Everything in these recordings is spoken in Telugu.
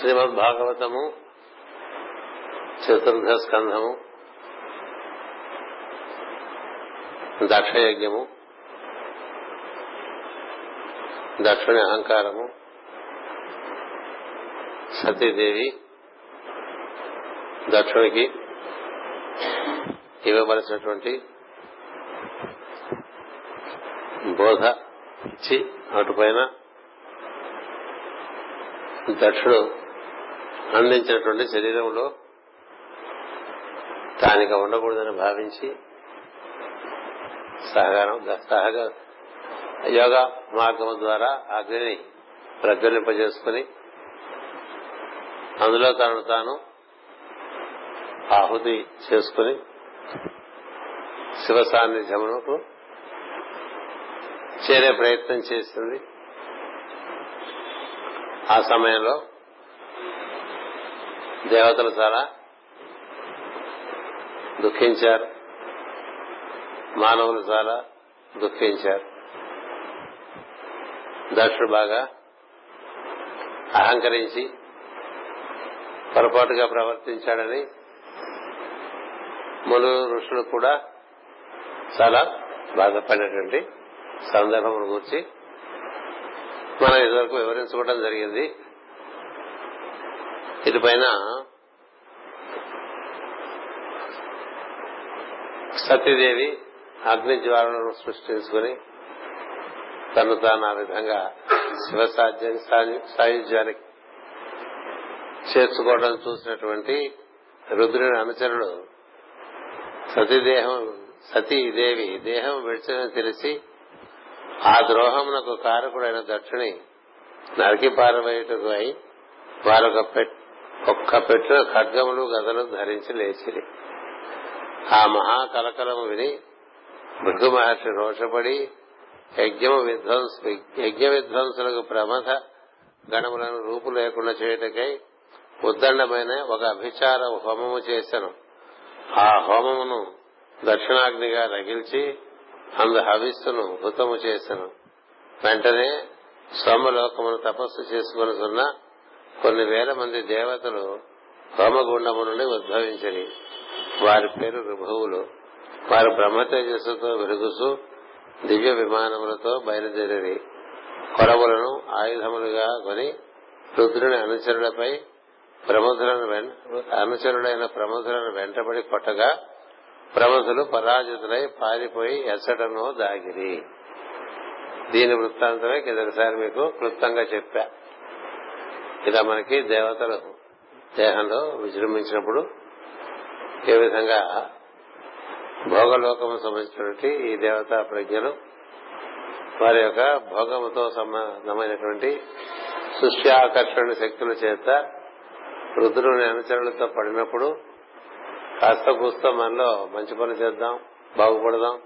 శ్రీమద్ భాగవతము చతుర్థ స్కంధము దక్షయజ్ఞము దక్షుని అహంకారము సతీదేవి దక్షునికి ఇవ్వవలసినటువంటి బోధ ఇచ్చి అటుపైన దక్షుడు అందించినటువంటి శరీరంలో తానిక ఉండకూడదని భావించి సహకారం సహగ యోగా మార్గం ద్వారా అగ్నిని ప్రజ్వలింపజేసుకుని అందులో తనను తాను ఆహుతి చేసుకుని శివ సాన్నిధ్యమునకు చేరే ప్రయత్నం చేసింది. ఆ సమయంలో దేవతలు చాలా దుఃఖించారు. మానవులు చాలా దుఃఖించారు. దక్షుడు బాగా అహంకరించి పొరపాటుగా ప్రవర్తించాడని ములు ఋషులు కూడా చాలా బాధపడినటువంటి సందర్భం గురించి మనం ఇదివరకు వివరించుకోవడం జరిగింది. ఇది పైన సతీదేవి అగ్ని జ్వాలను సృష్టించుకుని తను తాను ఆ విధంగా శివ సాయుధ్యానికి చేర్చుకోవడం చూసినటువంటి రుద్రుని అనుచరుడు సతీదేహం సతీదేవి దేహం విడిచని తెలిసి ఆ ద్రోహమునకు కారకుడైన దక్షిణి నరికి పారవేయటకు అయి వారొక ఒక్క పెట్టిన ఖడ్గములు గదలు ధరించి లేచిరి. ఆ మహా కలకలము విని భృగు మహర్షి రోషపడి యజ్ఞ విధ్వంస యజ్ఞ విధ్వంసులకు ప్రమథ గణములను రూపు లేకుండా చేయటకై ఉద్దండమైన ఒక అభిచార హోమము చేశాను ఆ హోమమును దక్షిణాగ్నిగా రగిల్చి అందు హవిస్సును హుతము చేశాను వెంటనే సోమలోకమును తపస్సు చేసుకుని కొన్ని వేల మంది దేవతలు హోమగుండము నుండి ఉద్భవించని వారి పేరు రుభువులు. వారు బ్రహ్మతేజస్సుతో విరుగుసు దివ్య విమానములతో బయలుదేరి కొడవులను ఆయుధములుగా కొని రుద్రుని అనుచరులపై ప్రముఖులను అనుచరుడైన ప్రముఖులను వెంటబడి కొట్టగా ప్రముఖులు పరాజితులై పారిపోయి ఎచ్చటనో దాగిరి. దీని వృత్తాంతమే కిందసారి మీకు క్లుప్తంగా చెప్పా. ఇలా మనకి దేవతలు దేహంలో విజృంభించినప్పుడు ఏ విధంగా భోగలోకము సంబంధించినటువంటి ఈ దేవతా ప్రజ్ఞలు వారి యొక్క భోగముతో సంబంధమైనటువంటి సృష్టి ఆకర్షణ శక్తుల చేత రుద్రుని అనుచరులతో పడినప్పుడు కాస్త కూస్త మనలో మంచి పని చేద్దాం బాగుపడదాం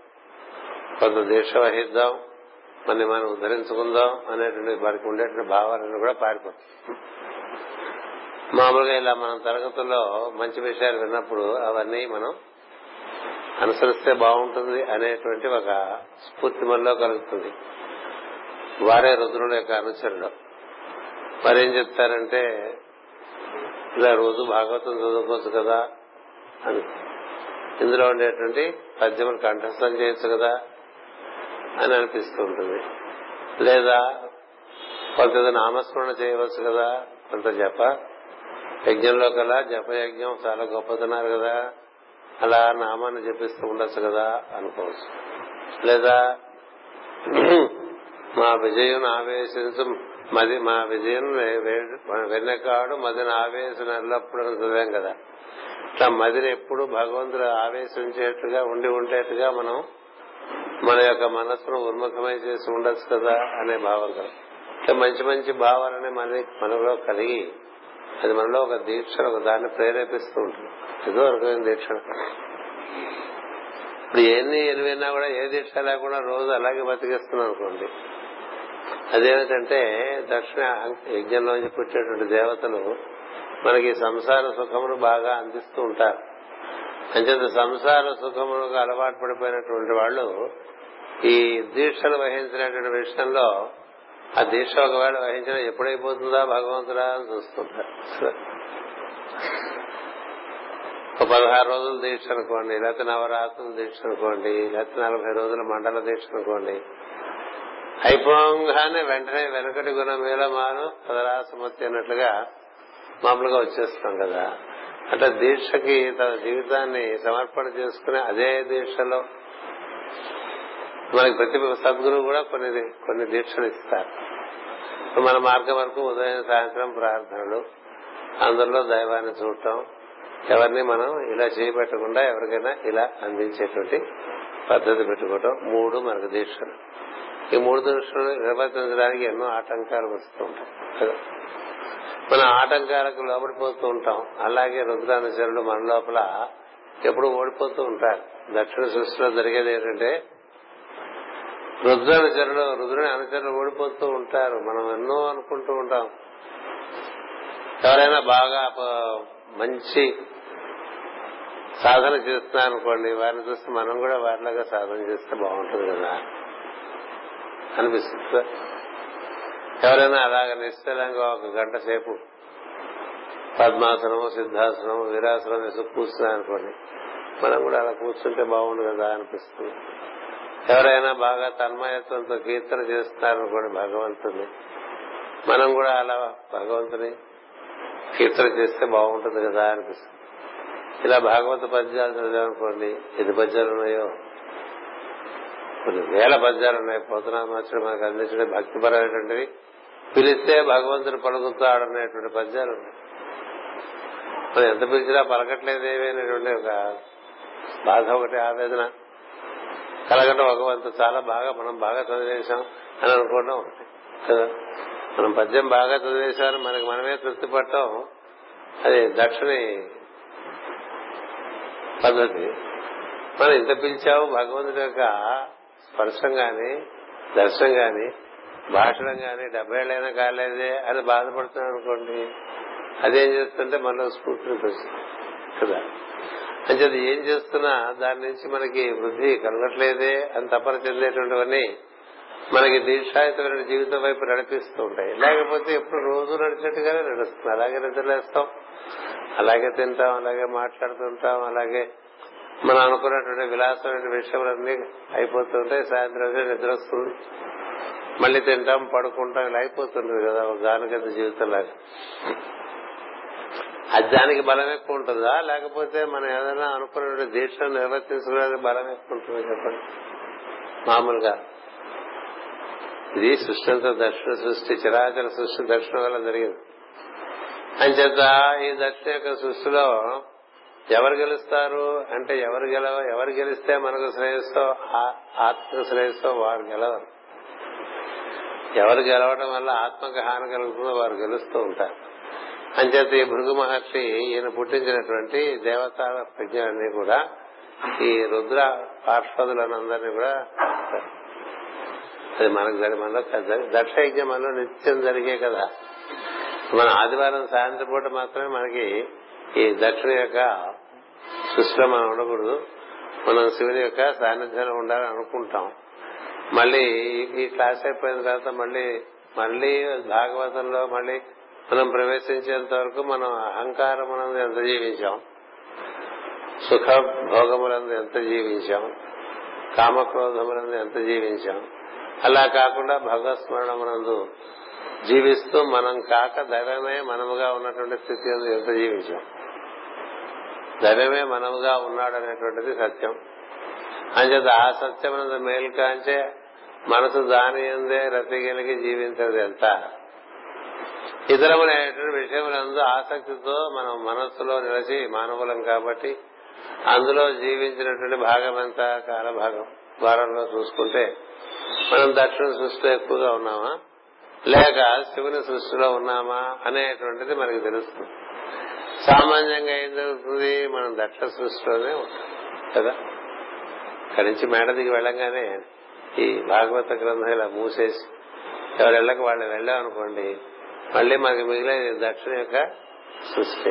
కొంత దీక్ష వహిద్దాం మనం మనం ఉద్ధరించుకుందాం అనేటువంటి వారికి ఉండేటువంటి భావాలను కూడా పారిపోతాం మామూలుగా ఇలా మనం తరగతుల్లో మంచి విషయాలు విన్నప్పుడు అవన్నీ మనం అనుసరిస్తే బాగుంటుంది అనేటువంటి ఒక స్ఫూర్తి మనలో కలుగుతుంది. వారే రుద్రుల యొక్క అనుచరుడు ఏం చెప్తారంటే ఇలా రోజు భాగవతం చదువుకోవచ్చు కదా అని. ఇందులో ఉండేటువంటి పద్యములు కంఠస్థం చేయొచ్చు కదా అని అనిపిస్తూ ఉంటుంది. లేదా కొంత నామస్మరణ చేయవచ్చు కదా కొంత జప. యజ్ఞంలో కల్లా జపయజ్ఞం చాలా గొప్పతున్నారు కదా. అలా నామాన్ని జపిస్తూ ఉండొచ్చు కదా అనుకోవచ్చు. లేదా మా విజయం ఆవేశించు మది మా విజయం వెన్నకాడు మదిని ఆవేశం ఎల్లప్పుడు చదివాం కదా. ఇట్లా మదిని ఎప్పుడు భగవంతుడు ఆవేశించేట్టుగా ఉండి ఉండేట్టుగా మనం మన యొక్క మనస్సును ఉన్ముఖమై చేసి ఉండొచ్చు కదా అనే భావం కదా మంచి మంచి భావాలని మన మనలో కలిగి అది మనలో ఒక దీక్ష ఒక దాన్ని ప్రేరేపిస్తూ ఉంటుంది. ఏదో రకమైన దీక్ష. ఇప్పుడు ఎన్ని ఎనివైనా కూడా ఏ దీక్ష లేకుండా రోజు అలాగే బతికేస్తున్నాం అనుకోండి. అదేమిటంటే దక్షిణ యజ్ఞంలోంచి పుట్టేటువంటి దేవతలు మనకి సంసార సుఖమును బాగా అందిస్తూ ఉంటారు. అంచేత సంసార సుఖములకు అలవాటు పడిపోయినటువంటి వాళ్ళు ఈ దీక్షలు వహించినటువంటి విషయంలో ఆ దీక్ష ఒకవేళ వహించిన ఎప్పుడైపోతుందా భగవంతుడా అని చూస్తుంటారు. ఒక పదహారు రోజులు దీక్ష అనుకోండి లేకపోతే నవరాత్రులు దీక్ష అనుకోండి లేకపోతే నలభై రోజుల మండల దీక్ష అనుకోండి. అయిపోగానే వెంటనే వెనకటి గుణం మీద మాను పదరాసమతి అన్నట్లుగా మామూలుగా వచ్చేస్తాం కదా. అంటే దీక్షకి తన జీవితాన్ని సమర్పణ చేసుకుని అదే దీక్షలో మనకి ప్రతి సద్గురువు కూడా కొన్ని కొన్ని దీక్షలు ఇస్తారు. మన మార్గం వరకు ఉదయం సాయంత్రం ప్రార్థనలు అందరిలో దైవాన్ని చూడటం ఎవరిని మనం ఇలా చేయబెట్టకుండా ఎవరికైనా ఇలా అందించేటువంటి పద్ధతి పెట్టుకోవటం మూడు మనకు దీక్షలు. ఈ మూడు దీక్షలు నిర్వర్తించడానికి ఎన్నో ఆటంకాలు వస్తూ ఉంటాయి. మన ఆటంకాలకు లోపడిపోతూ ఉంటాం. అలాగే రుద్రానుచరులు మన లోపల ఎప్పుడు ఓడిపోతూ ఉంటారు. దక్షిణ సృష్టిలో జరిగేది ఏంటంటే రుద్రానుచరులు రుద్రుని అనుచరులు ఓడిపోతూ ఉంటారు. మనం ఎన్నో అనుకుంటూ ఉంటాం. ఎవరైనా బాగా మంచి సాధన చేస్తున్నారు అనుకోండి వారిని చూస్తే మనం కూడా వారిలాగా సాధన చేస్తే బాగుంటుంది కదా. అనిపిస్తుంది. ఎవరైనా అలాగ నిశ్చలంగా ఒక గంట సేపు పద్మాసనము సిద్ధాసనము వీరాసనం వేసి కూర్చున్నారు అనుకోండి మనం కూడా అలా కూర్చుంటే బాగుండు కదా అనిపిస్తుంది. ఎవరైనా బాగా తన్మయత్వంతో కీర్తన చేస్తున్నారు అనుకోండి భగవంతుని మనం కూడా అలా భగవంతుని కీర్తన చేస్తే బాగుంటుంది కదా అనిపిస్తుంది. ఇలా భాగవత పద్యాలు చదివామనుకోండి ఎన్ని పద్యాలు ఉన్నాయో కొన్ని వేల పద్యాలు ఉన్నాయి. పోతనామాచుడు మనకు అందించిన భక్తిపరమైనటువంటివి. పిలిస్తే భగవంతుడు పలుకుతాడనేటువంటి పద్యాలు ఉన్నాయి. మనం ఎంత పిలిచినా పలకట్లేదేవి అనేటువంటి ఒక బాధ ఒకటి ఆవేదన. కలగటం ఒక చాలా బాగా మనం బాగా చదివేశాం అని అనుకోవడం కదా? మనం పద్యం బాగా చదివేశామని మనకి మనమే తృప్తి పడటం. అది దక్షిణి పద్ధతి. మనం ఇంత పిలిచావు భగవంతుడి యొక్క స్పర్శం గాని దర్శనం గాని భాషణం గాని డెబ్బేళ్ళైనా కాలేదే అని బాధపడుతున్నాం అనుకోండి అదేం చేస్తుంటే మనలో స్ఫూర్తిని పెంచుతుంది. కదా? అంచేది ఏం చేస్తున్నా దాని నుంచి మనకి వృద్ధి కలగట్లేదే అని తపన చెందేటువంటివన్నీ మనకి దీక్షాయుతమైన జీవితం వైపు నడిపిస్తూ ఉంటాయి. లేకపోతే ఎప్పుడు రోజు నడిచినట్టుగానే నడుస్తుంది. అలాగే నిద్రలేస్తాం అలాగే తింటాం అలాగే మాట్లాడుతుంటాం అలాగే మనం అనుకున్నటువంటి విలాసమైన విషయాలన్నీ అయిపోతుంటాయి. సాయంత్రం నిద్ర వస్తుంది. మళ్ళీ తింటాం పడుకుంటాం ఇలా అయిపోతుంటది కదా ఒక గానగత జీవితంలాగా అది దానికి బలం ఎక్కువ ఉంటుందా? లేకపోతే మనం ఏదైనా అనుకున్న దీక్షను నిర్వర్తించుకునేది బలం ఎక్కువ ఉంటుంది చెప్పండి? మామూలుగా. ఇది సృష్టితో దక్షిణ సృష్టి చిరాచర సృష్టి దక్షిణ వల్ల జరిగింది. అంచేత ఈ దక్షిణ యొక్క సృష్టిలో ఎవరు గెలుస్తారు? అంటే ఎవరు గెలవ ఎవరు గెలిస్తే మనకు శ్రేయస్సో ఆత్మకు శ్రేయస్సో వారు గెలవరు. ఎవరు గెలవడం వల్ల ఆత్మకు హాని కలుగుతుందో వారు గెలుస్తూ ఉంటారు. అంచేత ఈ భృగు మహర్షి ఈయన పుట్టించినటువంటి దేవతాల ప్రజ్ఞలన్నీ కూడా ఈ రుద్ర పార్శ్వదులనందరినీ కూడా అది మనకు మనలో దక్ష యజ్ఞం మనలో నిత్యం జరిగే కదా. మన ఆదివారం సాయంత్రం పూట మాత్రమే మనకి ఈ దక్షిణ యొక్క సృష్టిలో మనం ఉండకూడదు మనం శివుని యొక్క సాన్నిధ్యంలో ఉండాలని అనుకుంటాం. మళ్ళీ ఈ క్లాస్ అయిపోయిన తర్వాత మళ్ళీ మళ్ళీ భాగవతంలో మళ్ళీ మనం ప్రవేశించేంత వరకు మనం అహంకారమునందు ఎంత జీవించాం? సుఖ భోగములందు ఎంత జీవించాం? కామక్రోధములందు ఎంత జీవించాం? అలా కాకుండా భగవత్స్మరణమునందు జీవిస్తూ మనం కాక దైవమే మనముగా ఉన్నటువంటి స్థితి ఎంత జీవించాం? దైవమే మనముగా ఉన్నాడు అనేటువంటిది సత్యం. అంచేత ఆ సత్యమునందు మేలు కాంచే మనసు దాని ఎందే రతిగలిగి జీవించదు ఎంత? ఇతరమైనటువంటి విషయములందు ఆసక్తితో మనం మనస్సులో నిలిచి మానవులం కాబట్టి అందులో జీవించినటువంటి భాగం ఎంత కాలభాగం. వారంలో చూసుకుంటే మనం దక్షిణ సృష్టిలో ఎక్కువగా ఉన్నామా? లేక శివుని సృష్టిలో ఉన్నామా అనేటువంటిది మనకి తెలుస్తుంది. సామాన్యంగా ఏం జరుగుతుంది? మనం దక్షిణ సృష్టిలోనే ఉంటాం. కదా? ఇక్కడి నుంచి మేడ దిగి వెళ్ళంగానే ఈ భాగవత గ్రంథం ఇలా మూసేసి ఎవరెళ్ళకి వాళ్ళు వెళ్ళామనుకోండి మళ్ళీ మనకి మిగిలిన దక్షిణ యొక్క సృష్టి.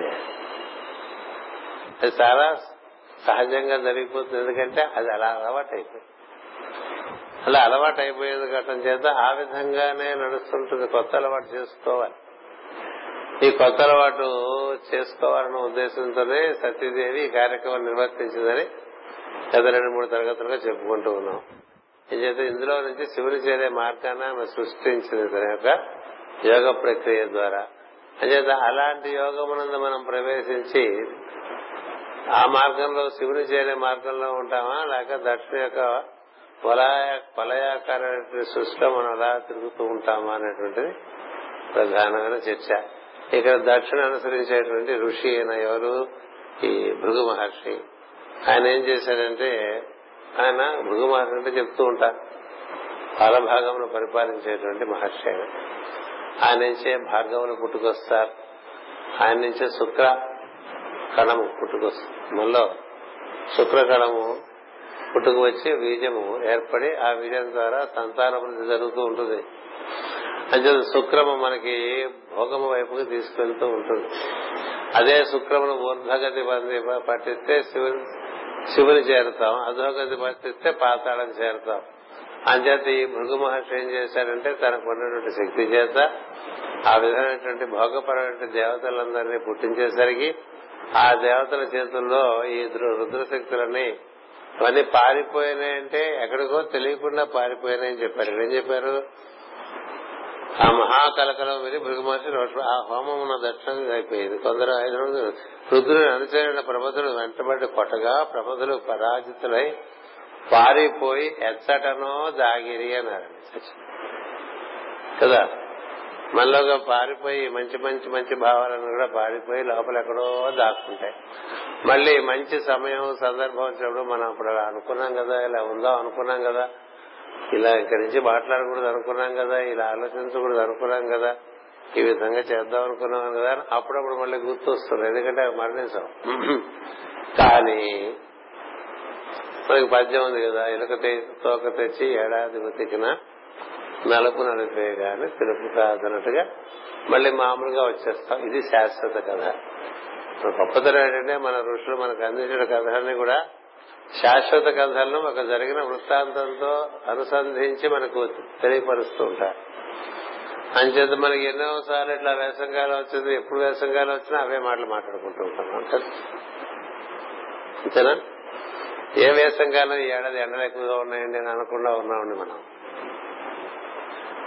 అది చాలా సహజంగా జరిగిపోతుంది. ఎందుకంటే అది అలా అలవాటు అయిపోయింది అలా అలవాటు అయిపోయేది కట్టడం చేత ఆ విధంగానే నడుస్తుంటుంది. కొత్త అలవాటు చేసుకోవాలి. ఈ కొత్త అలవాటు చేసుకోవాలన్న ఉద్దేశంతోనే సతీదేవి ఈ కార్యక్రమం నిర్వర్తించిందని గత రెండు మూడు తరగతులుగా చెప్పుకుంటూ ఉన్నాం. ఏం చేత ఇందులో నుంచి శివుని చేరే మార్గాన్ని ఆమె సృష్టించింది తన యొక్క యోగ ప్రక్రియ ద్వారా. అంచేత అలాంటి యోగమునందు మనం ప్రవేశించి ఆ మార్గంలో శివుని చేరే మార్గంలో ఉంటామా? లేక దక్షిణ యొక్క వలయ వలయాకార సృష్టిలో మనం అలా తిరుగుతూ ఉంటామా అనేటువంటిది ప్రధానమైన చర్చ. ఇక్కడ దక్షిణ అనుసరించేటువంటి ఋషి అయిన ఎవరు? ఈ భృగు మహర్షి. ఆయన ఏం చేశాడంటే ఆయన భృగు మహర్షి అంటే చెప్తూ ఉంటారు పాలభాగంలో పరిపాలించేటువంటి మహర్షి ఆయన. ఆయన నుంచే భార్గవులు పుట్టుకొస్తారు. ఆయన నుంచే శుక్ర కణము పుట్టుకొస్తుంది. మనలో శుక్ర కణము పుట్టుకు వచ్చి బీజము ఏర్పడి ఆ బీజం ద్వారా సంతానభివృద్ధి జరుగుతూ ఉంటుంది. అంచేత శుక్రము మనకి భోగము వైపుకి తీసుకెళ్తూ ఉంటుంది. అదే శుక్రమును ఊర్ధగతి పట్టిస్తే శివుని శివుని చేరుతాం అధోగతి పట్టిస్తే పాతాళం చేరుతాం. అంచేత ఈ భృగు మహర్షి ఏం చేశారంటే తనకు ఉన్నటువంటి శక్తి చేత ఆ విధమైనటువంటి భోగపరమైన దేవతలందరినీ పుట్టించేసరికి ఆ దేవతల చేతుల్లో ఈ రుద్రశక్తులన్నీ అవన్నీ పారిపోయినాయంటే ఎక్కడికో తెలియకుండా పారిపోయినాయని చెప్పారు. ఏం చెప్పారు? ఆ మహాకలకలం విని భృగుమహర్షి ఆ హోమం ఉన్న దర్శనం అయిపోయింది. కొందరు ఐదు రోజులు రుద్రుని అనుచరైన ప్రబదులు వెంటబడి కొట్టగా ప్రబదులు పరాజితులై పారిపోయి ఎచ్చటనో దాగిరి అన్నారు. కదా? మనలోగా పారిపోయి మంచి మంచి మంచి భావాలను కూడా పారిపోయి లోపల ఎక్కడో దాక్కుంటాయి. మళ్ళీ మంచి సమయం సందర్భం వచ్చినప్పుడు మనం అప్పుడు అలా అనుకున్నాం కదా ఇలా ఉందాం అనుకున్నాం కదా ఇలా ఇక్కడి నుంచి మాట్లాడకూడదు అనుకున్నాం కదా ఇలా ఆలోచించకూడదు అనుకున్నాం కదా ఈ విధంగా చేద్దాం అనుకున్నాం కదా అని అప్పుడప్పుడు మళ్ళీ గుర్తు వస్తుంది ఎందుకంటే అవి మరణించాం. కానీ మనకి పద్యం ఉంది కదా ఇలక తోక తెచ్చి ఏడాది బతికిన నలుపు నలిపే గాని తెలుపు కాదన్నట్టుగా మళ్ళీ మామూలుగా వచ్చేస్తాం. ఇది శాశ్వత కథ. గొప్పతనం ఏంటంటే మన ఋషులు మనకు అందించిన కథలన్నీ కూడా శాశ్వత కథలను ఒక జరిగిన వృత్తాంతంతో అనుసంధించి మనకు తెలియపరుస్తూ ఉంటారు. అంచేత మనకి ఎన్నో సార్లు ఇట్లా వేసంగాలు వచ్చింది ఎప్పుడు వేసంగాలు వచ్చినా అవే మాటలు మాట్లాడుకుంటూ ఉంటాం. అంతేనా? ఏ వేసంగాలం ఈ ఏడాది ఎండలు ఎక్కువగా ఉన్నాయండి అని అనకుండా ఉన్నామండి మనం.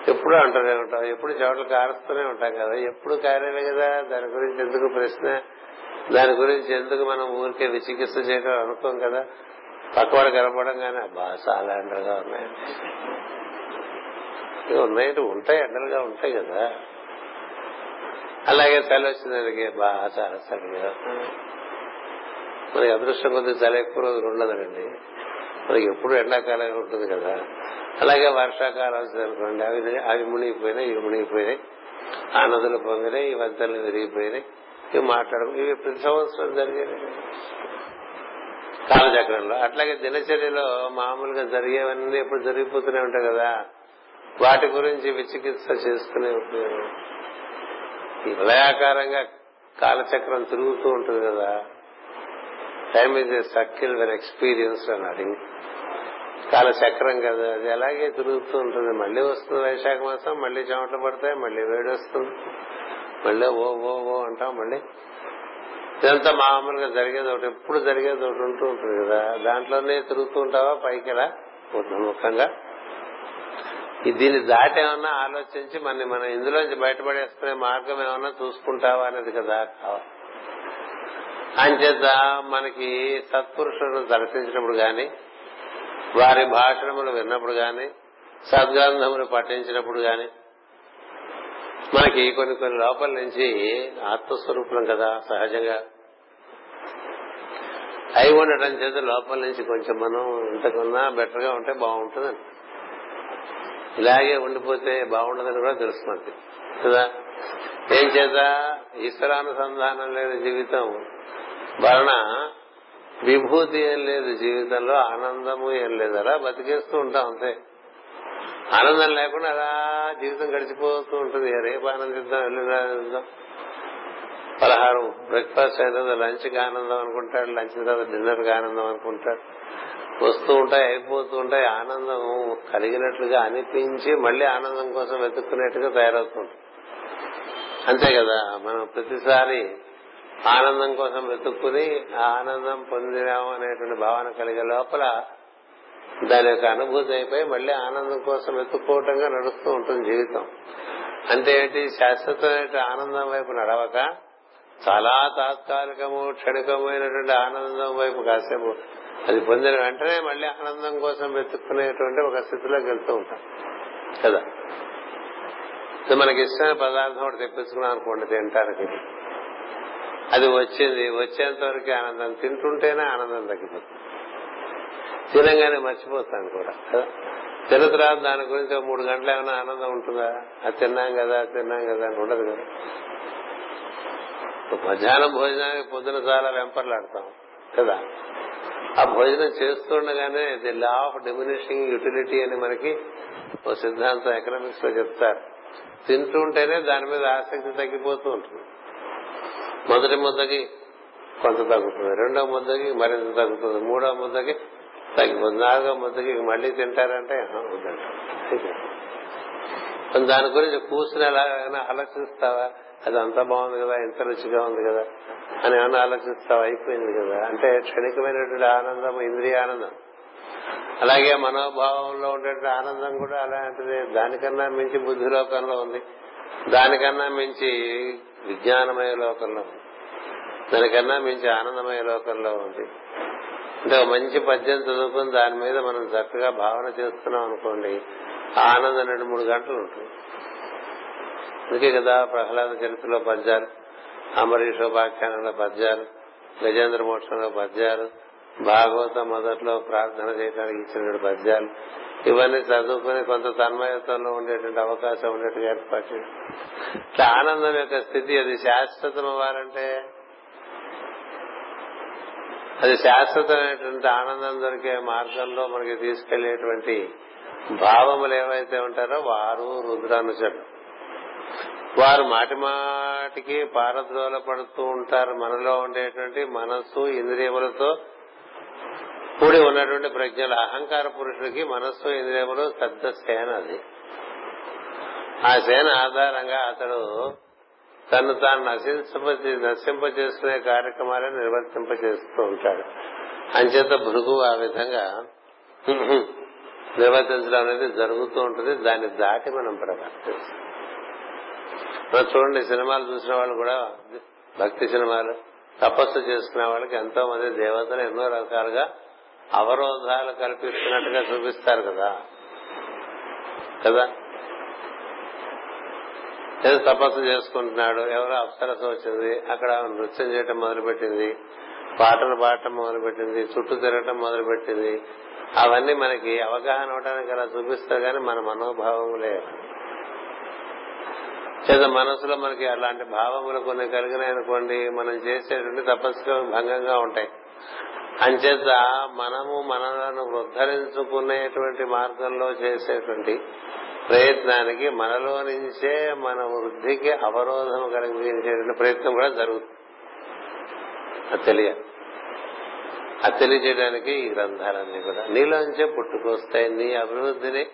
ఎప్పుడు అంటూనే ఉంటాం. ఎప్పుడు చెవట్లు కారుస్తూనే ఉంటాం కదా. ఎప్పుడు కారేవే కదా దాని గురించి ఎందుకు ప్రశ్న? దాని గురించి ఎందుకు మనం ఊరికే విచికిత్స చేయడం అనుకోం కదా? పక్కవాడు కనపడం కానీ అబ్బా చాలా ఎండలుగా ఉన్నాయండి ఉన్నాయి ఉంటాయి ఎండలుగా ఉంటాయి కదా. అలాగే చలి వచ్చిందానికి బాగా చాలా చలిగా మనకి అదృష్టం కొద్ది చలి ఎక్కువ రోజులు ఉండదండి. మనకి ఎప్పుడు ఎండాకాలం ఉంటుంది కదా. అలాగే వర్షాకాలం వచ్చింది అనుకోండి అవి అవి మునిగిపోయినాయి ఇవి మునిగిపోయినాయి. ఆ నదులు పొంగినాయి ఈ వంతలు విరిగిపోయినాయి. ఇవి మాట్లాడు ఇవి ప్రతి సంవత్సరం జరిగేవి. కాలచక్రంలో. అట్లాగే దినచర్యలో మామూలుగా జరిగేవన్నీ ఎప్పుడు జరిగిపోతూనే ఉంటాయి కదా. వాటి గురించి విచికిత్స చేసుకునే ఉపయోగం ఈ వలయాకారంగా కాలచక్రం తిరుగుతూ ఉంటుంది కదా. Time is a circle when experience అన్నాడు కాలచక్రం కదా. అది అలాగే తిరుగుతూ ఉంటుంది. మళ్ళీ వస్తుంది వైశాఖ మాసం మళ్ళీ చెమటలు పడతాయి మళ్ళీ వేడి వస్తుంది. మళ్ళీ ఓ ఓ ఓ అంటాం. మళ్ళీ ఇదంతా మామూలుగా జరిగేది ఒకటి ఎప్పుడు జరిగేది ఒకటి ఉంటూ ఉంటుంది కదా. దాంట్లోనే తిరుగుతూ ఉంటావా? పైకి ఎలా ముఖంగా. దీన్ని దాటి ఏమన్నా ఆలోచించి మన మనం ఇందులోంచి బయటపడేసుకునే మార్గం ఏమన్నా చూసుకుంటావా అనేది కదా కావాలి అంచేత మనకి సత్పురుషులను దర్శించినప్పుడు గాని వారి భాషణములు విన్నప్పుడు గాని సద్గ్రంథములు పఠించినప్పుడు గాని మనకి కొన్ని కొన్ని లోపల నుంచి ఆత్మస్వరూపం కదా సహజంగా. అయి ఉండటం చేత లోపల నుంచి కొంచెం మనం ఇంతకున్నా బెటర్గా ఉంటే బాగుంటుంది ఇలాగే ఉండిపోతే బాగుండదని కూడా తెలుస్తుంది. కదా? ఏం చేత? ఈశ్వరానుసంధానం లేని జీవితం. వలన విభూతి ఏం లేదు జీవితంలో ఆనందము ఏం లేదు అలా బతికేస్తూ ఉంటాం అంతే. ఆనందం లేకుండా అలా జీవితం గడిచిపోతూ ఉంటుంది. రేపు ఆనందిద్దాం ఎల్లుండి ఆనందిద్దాం? పలహారం బ్రేక్ఫాస్ట్ అయిన తర్వాత లంచ్కి ఆనందం అనుకుంటాడు లంచ్ తర్వాత డిన్నర్ ఆనందం అనుకుంటాడు. వస్తూ ఉంటాయి అయిపోతూ ఉంటాయి. ఆనందం కలిగినట్లుగా అనిపించి మళ్ళీ ఆనందం కోసం వెతుక్కునేట్టుగా తయారవుతుంది. అంతే కదా మనం ప్రతిసారి ఆనందం కోసం వెతుక్కుని ఆ ఆనందం పొందినాము అనేటువంటి భావన కలిగే లోపల దాని యొక్క అనుభూతి అయిపోయి మళ్ళీ ఆనందం కోసం వెతుక్కోవటంగా నడుస్తూ ఉంటుంది జీవితం. అంటే ఏంటి శాశ్వతమైన ఆనందం వైపు నడవక చాలా తాత్కాలికము క్షణికమైనటువంటి ఆనందం వైపు కాసేపు అది పొందిన వెంటనే మళ్ళీ ఆనందం కోసం వెతుక్కునేటువంటి ఒక స్థితిలోకి వెళ్తూ ఉంటాం. కదా? మనకి ఇష్టమైన పదార్థం ఒకటి తెప్పించుకున్నాం అనుకోండి తింటానికి అది వచ్చింది వచ్చేంత వరకు ఆనందం. తింటుంటేనే ఆనందం తగ్గిపోతుంది. తినంగానే మర్చిపోతాను కూడా. తిన్న తర్వాత దాని గురించి ఒక మూడు గంటలు ఏమైనా ఆనందం ఉంటుందా? అది తిన్నాం కదా తిన్నాం కదా అని ఉండదు కదా. మధ్యాహ్నం భోజనానికి పొద్దున చాలా వెంపర్లాడతాం కదా. ఆ భోజనం చేస్తుండగానే the law of diminishing utility అని మనకి ఓ సిద్ధాంతం ఎకనామిక్స్లో చెప్తారు. తింటుంటేనే దాని మీద ఆసక్తి తగ్గిపోతూ ఉంటుంది. మొదటి ముద్దకి కొంత తగ్గుతుంది రెండో ముద్దకి మరింత తగ్గుతుంది మూడో ముద్దకి నాలుగో ముద్దకి మళ్ళీ తింటారంటే వద్దంట. దాని గురించి కూర్చుని ఎలాగైనా ఆలోచిస్తావా? అది అంత బాగుంది కదా ఎంత రుచిగా ఉంది కదా అని ఏమైనా ఆలోచిస్తావా? అయిపోయింది కదా. అంటే క్షణికమైనటువంటి ఆనందం ఇంద్రియ ఆనందం. అలాగే మనోభావంలో ఉండేటువంటి ఆనందం కూడా అలాంటిది. దానికన్నా మించి బుద్ధి లోకంలో ఉంది. దానికన్నా మించి విజ్ఞానమయ లోకంలో ఉంది. దానికన్నా మించి ఆనందమయ లోకంలో ఉంది. అంటే ఒక మంచి పద్యం చదువుకుని దాని మీద మనం చక్కగా భావన చేస్తున్నాం అనుకోండి ఆనందం రెండు మూడు గంటలు ఉంటుంది. అందుకే కదా ప్రహ్లాద చరిత్రలో పద్యాలు అంబరీషోపాఖ్యానంలో పద్యాలు గజేంద్ర మోక్షంలో పద్యాలు భాగవతం మొదట్లో ప్రార్థన చేయడానికి ఇచ్చిన పద్యాలు. ఇవన్నీ చదువుకుని కొంత తన్మయత్వంలో ఉండేటువంటి అవకాశం ఉండేట్టుగా ఏర్పాటు చేయడం. ఇట్లా ఆనందం యొక్క స్థితి అది శాశ్వతం అవ్వాలంటే అది శాశ్వతమైనటువంటి ఆనందం దొరికే మార్గంలో మనకి తీసుకెళ్ళేటువంటి భావములు ఏవైతే ఉంటారో వారు రుద్రానుచరులు వారు మాటి మాటికి పారద్రోల పడుతూ ఉంటారు. మనలో ఉండేటువంటి మనస్సు ఇంద్రియములతో కూడి ఉన్నటువంటి ప్రజ్ఞల. అహంకార పురుషుడికి మనస్సు ఇంద్రియములు పెద్ద సేన అది. ఆ సేన ఆధారంగా అతడు తను తాను నశింప నశింప చేసుకునే కార్యక్రమాలను నిర్వర్తింప చేస్తూ ఉంటాడు. అంచేత భృగు ఆ విధంగా నిర్వర్తించడం అనేది జరుగుతూ ఉంటుంది. దాన్ని దాటి మనం ప్రవర్తిస్తాం. మనం చూడండి సినిమాలు చూసిన వాళ్ళు కూడా భక్తి సినిమాలు తపస్సు చేసుకునే వాళ్ళకి ఎంతో మంది దేవతలు ఎన్నో రకాలుగా అవరోధాలు కల్పిస్తున్నట్టుగా చూపిస్తారు కదా. కదా? తపస్సు చేసుకుంటున్నాడు ఎవరో అప్సరస వచ్చింది అక్కడ నృత్యం చేయటం మొదలుపెట్టింది పాటలు పాడటం మొదలుపెట్టింది చుట్టూ తిరగటం మొదలుపెట్టింది. అవన్నీ మనకి అవగాహన అవడానికి అలా చూపిస్తారు కానీ మన మనోభావములే చేత మనసులో మనకి అలాంటి భావములు కొన్ని కలిగినాయనుకోండి మనం చేసేటువంటి తపస్సుగా భంగంగా ఉంటాయి. అంచేత మనము మనలను ఉద్ధరించుకునేటువంటి మార్గంలో చేసేటువంటి ప్రయత్నానికి మనలో నుంచే మన వృద్ధికి అవరోధం కలిగించేటువంటి ప్రయత్నం కూడా జరుగుతుంది. అది తెలియాలి. అది తెలియజేయడానికి ఈ గ్రంథాలన్నీ కూడా నీలోంచే పుట్టుకొస్తాయి. నీ అభివృద్ధిని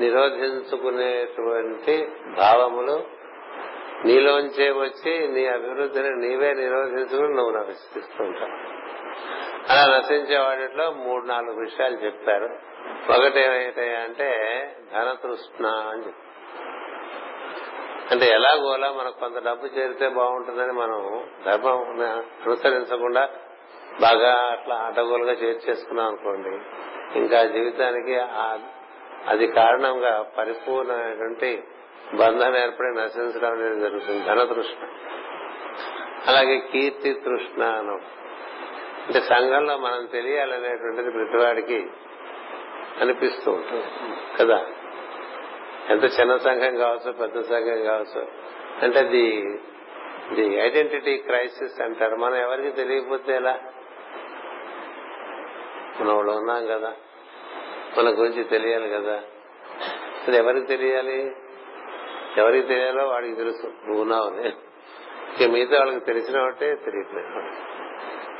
నిరోధించుకునేటువంటి భావములు నీలోంచే వచ్చి నీ అభివృద్ధిని నీవే నిరోధించుకుని నువ్వు నశిస్తుంటావు అలా నశించే వాటిలో మూడు నాలుగు విషయాలు చెప్పారు. ఒకటి ఏమిటంటే ధనతృష్ణ అని చెప్పారు అంటే ఎలాగోలా మనకు కొంత డబ్బు చేరితే బాగుంటుందని మనం ధర్మం అనుసరించకుండా బాగా అట్లా అడ్డగోలుగా చేర్చేసుకున్నాం అనుకోండి ఇంకా జీవితానికి అది కారణంగా పరిపూర్ణమైనటువంటి బంధం ఏర్పడి నశించడం అనేది జరుగుతుంది ధనతృష్ణ. అలాగే కీర్తి తృష్ణ అంటే సంఘంలో మనం తెలియాలనేటువంటిది ప్రతివాడికి అనిపిస్తూ ఉంటుంది. కదా? ఎంత చిన్న సంఘం కావచ్చు పెద్ద సంఘం కావచ్చు. అంటే ది ది ఐడెంటిటీ క్రైసిస్ అంటారు. మనం ఎవరికి తెలియకపోతే ఎలా? మనం వాళ్ళు ఉన్నాం కదా. మన గురించి తెలియాలి కదా. అది ఎవరికి తెలియాలి? ఎవరికి తెలియాలో వాడికి తెలుసు. నువ్వు ఉన్నావని. ఇక మిగతా వాళ్ళకి తెలిసిన వాటే తెలియట్లేదు.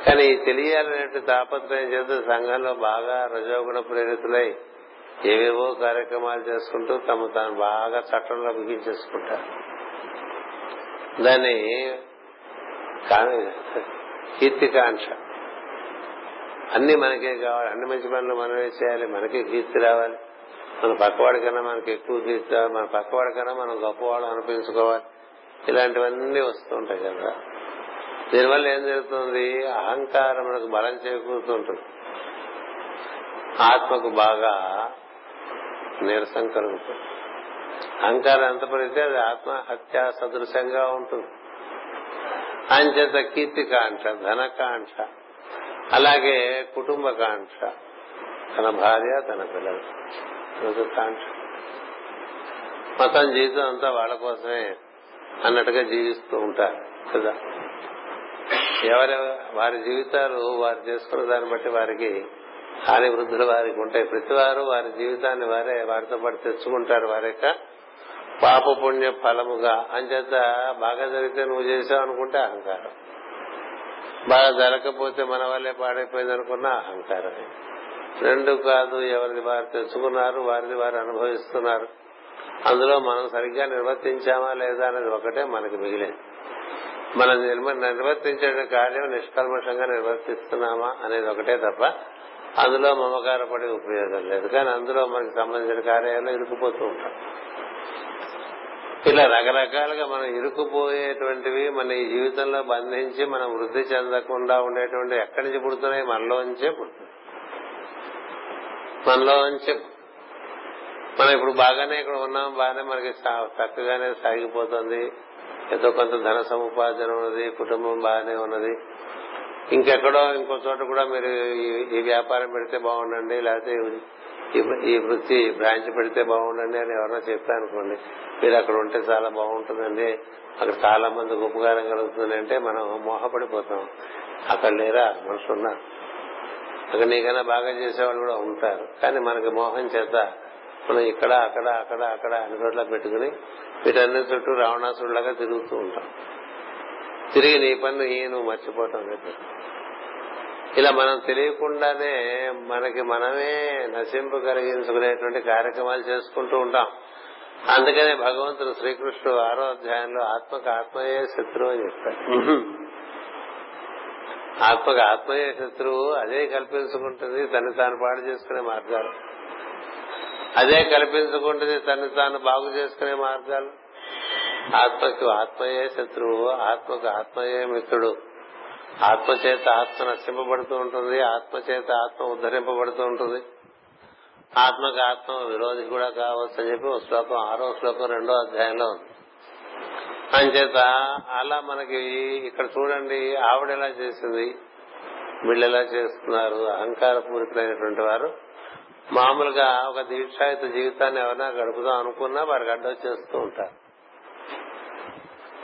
కానీ ఈ తెలియాలనే తాపత్రయం చేత సంఘంలో బాగా రజోగుణ ప్రేరితులై ఏవేవో కార్యక్రమాలు చేసుకుంటూ తమ తాను బాగా చట్టంలో బిగించేసుకుంటారు దాన్ని కీర్తికాంక్ష అన్ని మనకే కావాలి అన్ని మంచి పనులు మనమే చేయాలి మనకే కీర్తి రావాలి. మన పక్కవాడి కన్నా మనకి ఎక్కువ కీర్తి రావాలి మన పక్కవాడి కన్నా మనం గొప్పవాడు అనిపించుకోవాలి. ఇలాంటివన్నీ వస్తూ ఉంటాయి కదా. దీనివల్ల ఏం జరుగుతుంది? అహంకారం మనకు బలం చేకూరుతుంటుంది ఆత్మకు బాగా నీరసం కలుగుతుంది. అహంకారం ఎంత పడితే అది ఆత్మహత్య సదృశంగా ఉంటుంది. అంచేత కీర్తికాంక్ష ధనకాంక్ష అలాగే కుటుంబ కాంక్ష తన భార్య తన పిల్లలు. కాంక్ష. మొత్తం జీవితం అంతా వాళ్ళ కోసమే అన్నట్టుగా జీవిస్తూ ఉంటారు కదా? ఎవరి? వారి జీవితాలు వారు చేసుకున్న దాన్ని బట్టి వారికి హాని వృద్ధులు వారికి ఉంటాయి. ప్రతి వారు వారి జీవితాన్ని వారే వారితో పాటు తెచ్చుకుంటారు వారి యొక్క పాప పుణ్య ఫలముగా. అంచేత బాగా జరిగితే నువ్వు చేసావు అనుకుంటే అహంకారం. బాగా జరగకపోతే మన వల్లే పాడైపోయింది అనుకున్న అహంకారం రెండు కాదు ఎవరిది వారు తెచ్చుకున్నారు వారిది వారు అనుభవిస్తున్నారు. అందులో మనం సరిగ్గా నిర్వర్తించామా లేదా అనేది ఒకటే మనకి మిగిలింది. మనం నిర్వర్తించే కార్యం నిష్కల్మషంగా నిర్వర్తిస్తున్నామా అనేది ఒకటే తప్ప అందులో మమకారపడే ఉపయోగం లేదు. కానీ అందులో మనకి సంబంధించిన కార్యాలయంలో ఇరుకుపోతూ ఉంటాం. ఇలా రకరకాలుగా మనం ఇరుకుపోయేటువంటివి మన ఈ జీవితంలో బంధించి మనం వృద్ధి చెందకుండా ఉండేటువంటి ఎక్కడి నుంచి పుడుతున్నాయి? మనలోంచే మనలో మనలోంచే. మనం ఇప్పుడు బాగానే ఇక్కడ ఉన్నాం బాగానే మనకి చక్కగానే సాగిపోతుంది. ఏదో కొంత ధన సముపార్జన ఉన్నది కుటుంబం బాగానే ఉన్నది. ఇంకెక్కడో ఇంకో చోట కూడా మీరు ఈ వ్యాపారం పెడితే బాగుండండి లేకపోతే ఈ వృత్తి బ్రాంచ్ పెడితే బాగుండండి అని ఎవరన్నా చెప్పారనుకోండి మీరు అక్కడ ఉంటే చాలా బాగుంటుందండి. అక్కడ చాలా మందికి ఉపకారం కలుగుతుంది అంటే మనం మోహపడిపోతాం. అక్కడ లేరా? మనుషులు అక్కడ నీకన్నా బాగా చేసేవాళ్ళు కూడా ఉంటారు. కానీ మనకి మోహం చేత మనం ఇక్కడ అక్కడ అక్కడ అక్కడ అన్ని చోట్ల పెట్టుకుని వీటన్ని చుట్టూ రావణాసురులాగా తిరుగుతూ ఉంటాం. తిరిగి నీ పన్ను ఈ నువ్వు మర్చిపోతాం ఇలా మనం తెలియకుండానే మనకి మనమే నశింపు కలిగించుకునేటువంటి కార్యక్రమాలు చేసుకుంటూ ఉంటాం. అందుకనే భగవంతుడు శ్రీకృష్ణుడు ఆరో అధ్యాయంలో ఆత్మకు ఆత్మయే శత్రువు అని చెప్పాడు ఆత్మకు ఆత్మయే శత్రువు అదే కల్పించుకుంటుంది తను తాను పాడు చేసుకునే మార్గాలు. అదే కల్పించుకుంటుంది తను తాను బాగు చేసుకునే మార్గాలు. ఆత్మకు ఆత్మయే శత్రువు ఆత్మకు ఆత్మయే మిత్రుడు. ఆత్మచేత ఆత్మ నశింపబడుతూ ఉంటుంది ఆత్మచేత ఆత్మ ఉద్ధరింపబడుతూ ఉంటుంది ఆత్మకు ఆత్మ విరోధి కూడా కావచ్చు అని చెప్పి ఒక శ్లోకం ఆరో శ్లోకం రెండో అధ్యాయంలో ఉంది. అంచేత అలా మనకి ఇక్కడ చూడండి ఆవిడ ఎలా చేసింది వీళ్ళు ఎలా చేస్తున్నారు అహంకార పూరితులైనటువంటి వారు మామూలుగా ఒక దీక్షాయుత జీవితాన్ని ఎవరైనా గడుపుదాం అనుకున్నా వారికి అడ్డొచ్చేస్తూ ఉంటారు.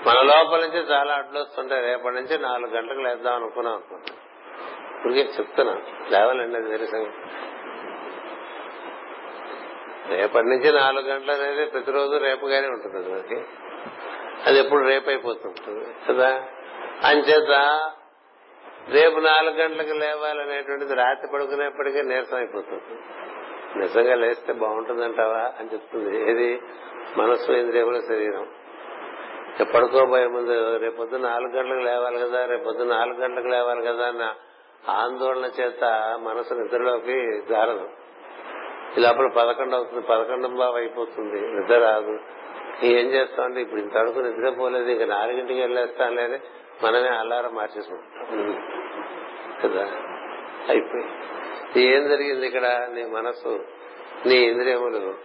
మన లోపల నుంచి చాలా అడ్డొస్తుంటాయి. రేపటి నుంచి నాలుగు గంటలకు లేద్దాం అనుకున్నాం అనుకున్నాం ఇప్పటికే చెప్తున్నా. లేవాలండి అది తెలుసు రేపటి నుంచి నాలుగు గంటలు అనేది ప్రతిరోజు రేపుగానే ఉంటుంది మనకి అది ఎప్పుడు రేపు అయిపోతుంటుంది కదా? అంచేత రేపు నాలుగు గంటలకు లేవాలనేటువంటిది రాత్రి పడుకునేప్పటికీ నీరసం అయిపోతుంది. నిజంగా లేస్తే బాగుంటుందంటావా అని చెప్తుంది. ఏది? మనస్సు ఇంద్రియముల శరీరం. పడుకోబోయే ముందు రేపొద్దు నాలుగు గంటలకు లేవాలి కదా రేపొద్దు నాలుగు గంటలకు లేవాలి కదా అన్న ఆందోళన చేత మనసు నిద్రలోకి జారదు. ఈ లోపల పదకొండు అవుతుంది. పదకొండు బాబు అయిపోతుంది నిద్ర రాదు. ఏం చేస్తామంటే ఇప్పుడు ఇంతవరకు నిద్రపోలేదు ఇక నాలుగింటికి వెళ్ళేస్తాను లేని మనమే అలారం మార్చేసుకుంటాం. కదా? అయిపోయి. ఏం జరిగింది ఇక్కడ? నీ మనసు నీ ఇంద్రియములు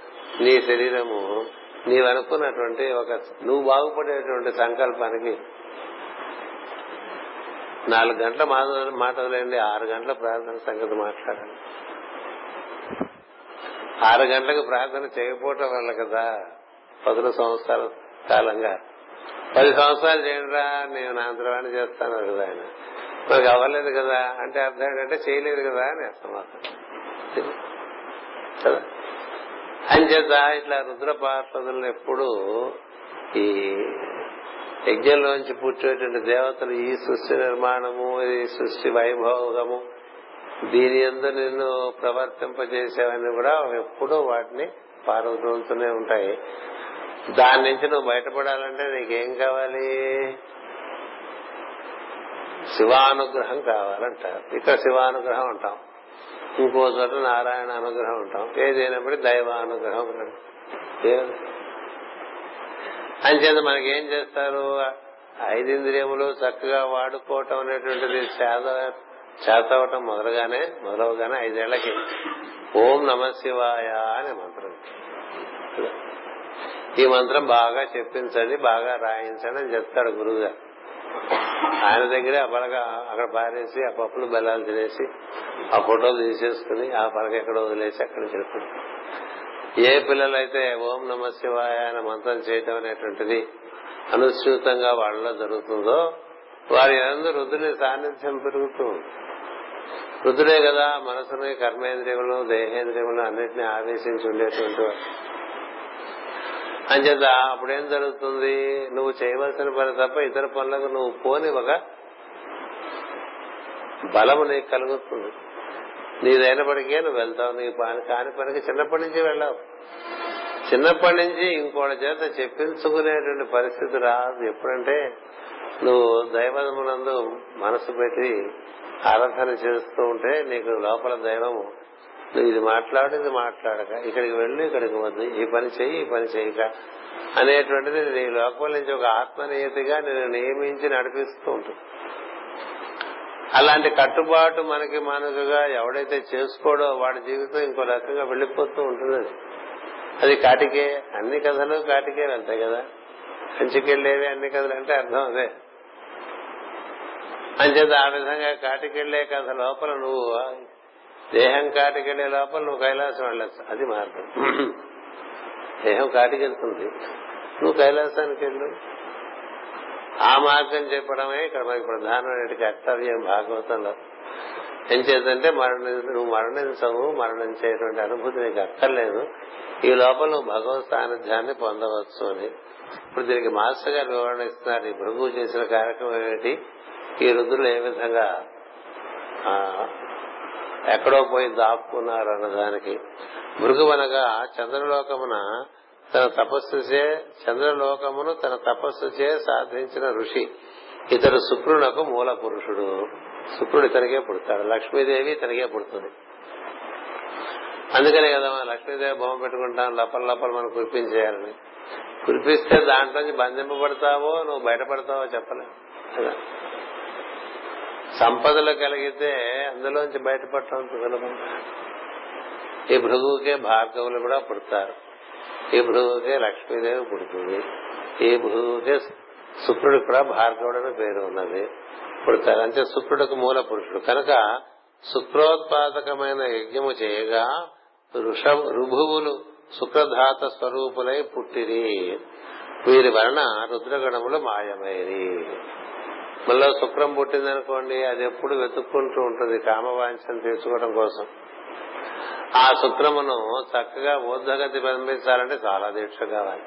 నీ శరీరము నీవు అనుకున్నటువంటి ఒక నువ్వు బాగుపడేటువంటి సంకల్పానికి నాలుగు గంటల మాట వదిలేండి ఆరు గంటల ప్రార్థన సంగతి మాట్లాడాలి. ఆరు గంటలకు ప్రార్థన చేయకపోవటం వల్ల కదా పదుల సంవత్సరాల కాలంగా. పది సంవత్సరాలు చేయండిరా నేను నా అంతరాన్ని చేస్తాను కదా ఆయన. నాకు అవ్వలేదు కదా అంటే అర్థం ఏంటంటే చేయలేదు కదా అని సమాధానం కదా? అంచేత ఇట్లా రుద్ర పార్వతులను ఎప్పుడు ఈ యజ్ఞంలోంచి పుట్టేటువంటి దేవతలు ఈ సృష్టి నిర్మాణము ఈ సృష్టి వైభోగము దీని ఎందు నిన్ను ప్రవర్తింపజేసేవని కూడా ఎప్పుడూ వాటిని పారదోలుతూనే ఉంటాయి. దాని నుంచి నువ్వు బయటపడాలంటే నీకేం కావాలి? శివానుగ్రహం కావాలంటారు. ఇక్కడ శివానుగ్రహం అంటాం. ఇంకో చోట నారాయణ అనుగ్రహం ఉంటాం ఏదైనప్పుడు దైవానుగ్రహం అంచేత మనకేం చేస్తారు? ఐదింద్రియములు చక్కగా వాడుకోవటం అనేటువంటిది చేత చేతవటం మొదలుగానే మొదలవగానే ఐదేళ్ళకి. ఓం నమ శివాయ అనే మంత్రం. ఈ మంత్రం బాగా చెప్పించండి బాగా రాయించండి అని చెప్తాడు గురువు గారు ఆయన దగ్గరే ఆ పలక అక్కడ పారేసి ఆ పప్పులు బెల్లాలు తినేసి ఆ ఫోటోలు తీసేసుకుని ఆ పలక ఎక్కడ వదిలేసి అక్కడ చెప్పుకుంటాం ఏ పిల్లలైతే ఓం నమ శివాయ అనే మంత్రం చేయటం అనేటువంటిది అనుసూతంగా వాళ్ళలో జరుగుతుందో వారి ఎందు రుద్రుని సాన్నిధ్యం పెరుగుతూ రుద్రుడే కదా మనసుని కర్మేంద్రియములు దేహేంద్రియములు అన్నిటిని ఆవేశించి ఉండేటువంటి అంచేత అప్పుడేం జరుగుతుంది? నువ్వు చేయవలసిన పని తప్ప ఇతర పనులకు నువ్వు పోని ఒక బలము నీకు కలుగుతుంది. నీదైనప్పటికే నువ్వు వెళ్తావు. నీ పని కాని పనికి చిన్నప్పటి నుంచి వెళ్ళావు. చిన్నప్పటి నుంచి ఇంకోటి చేత చెప్పించుకునేటువంటి పరిస్థితి రాదు. ఎప్పుడంటే నువ్వు దైవమునందు మనసు పెట్టి ఆరాధన చేస్తూ ఉంటే నీకు లోపల దైవము నువ్వు ఇది మాట్లాడు ఇది మాట్లాడక. ఇక్కడికి వెళ్ళు ఇక్కడికి వద్దు. ఈ పని చెయ్యి ఈ పని చేయక అనేటువంటిది నీ లోపల నుంచి ఒక ఆత్మనియతిగా నేను నియమించి నడిపిస్తూ ఉంటుంది. అలాంటి కట్టుబాటు మనకి మనకుగా ఎవడైతే చేసుకోడో వాడి జీవితం ఇంకో రకంగా వెళ్ళిపోతూ ఉంటుంది అది. అది కాటికే. అన్ని కథలు కాటికే వెళ్తాయి కదా? కంచికెళ్ళేవి అన్ని కథలు అంటే అర్థం అదే. అంచేత ఆ విధంగా కాటికెళ్ళే కథ లోపల నువ్వు దేహం కాటికెళ్ళే లోపల నువ్వు కైలాసం వెళ్ళచ్చు. అది మార్గం. దేహం కాటికెళ్తుంది. నువ్వు కైలాసానికి వెళ్ళు. ఆ మార్గం చెప్పడమే ఇక్కడ మనకి ప్రధానమైన కర్తవ్యం భాగవతంలో. ఏం చేద్దంటే మరణ నువ్వు మరణించవు మరణించేటువంటి అనుభూతి నీకు అక్కర్లేదు. ఈ లోపల నువ్వు భగవత్ సాన్నిధ్యాన్ని పొందవచ్చు అని. ఇప్పుడు దీనికి మాస్టర్ గారు వివరణ ఇస్తున్నారు. ఈ భృగు చేసిన కార్యక్రమం ఏమిటి ఈ రుద్రులు ఏ విధంగా ఎక్కడో పోయి దాక్కున్నారు అన్నదానికి మృగువనగా చంద్రలోకమున తన తపస్సుచే చంద్రలోకమును తన తపస్సుచే సాధించిన ఋషి. ఇతడు శుక్రునకు మూల పురుషుడు. శుక్రుడు ఇతనికే పుడతాడు. లక్ష్మీదేవి ఇతనికే పుడుతుంది. అందుకనే కదా మనం లక్ష్మీదేవి బొమ్మ పెట్టుకుంటాం లపల లపల మనం కురిపించేయాలని. కురిపిస్తే దాంట్లోంచి బంధింపబడతావో నువ్వు బయటపడతావో చెప్పలే. కదా? సంపదలు కలిగితే అందులోంచి బయటపడటం సులభం ఈ భృగువుకే భార్గవులు కూడా పుడతారు. ఈ భృగువుకే లక్ష్మీదేవి పుడుతుంది. ఈ భృగువుకే శుక్రుడు కూడా భార్గవుడు అని పేరు ఉన్నది. పుడతారు. అంటే శుక్రుడికి మూల పురుషుడు. కనుక శుక్రోత్పాదకమైన యజ్ఞము చేయగా ఋష రుభువులు శుక్రధాత స్వరూపులై పుట్టిరి. వీరి వలన రుద్రగణములు మాయమైరి మళ్ళీ శుక్రం పుట్టిందనుకోండి అది ఎప్పుడు వెతుక్కుంటూ ఉంటుంది కామవాంఛను తీర్చుకోవడం కోసం. ఆ శుక్రమును చక్కగా ఊర్ధగతి పంపించాలంటే చాలా దీక్ష కావాలి.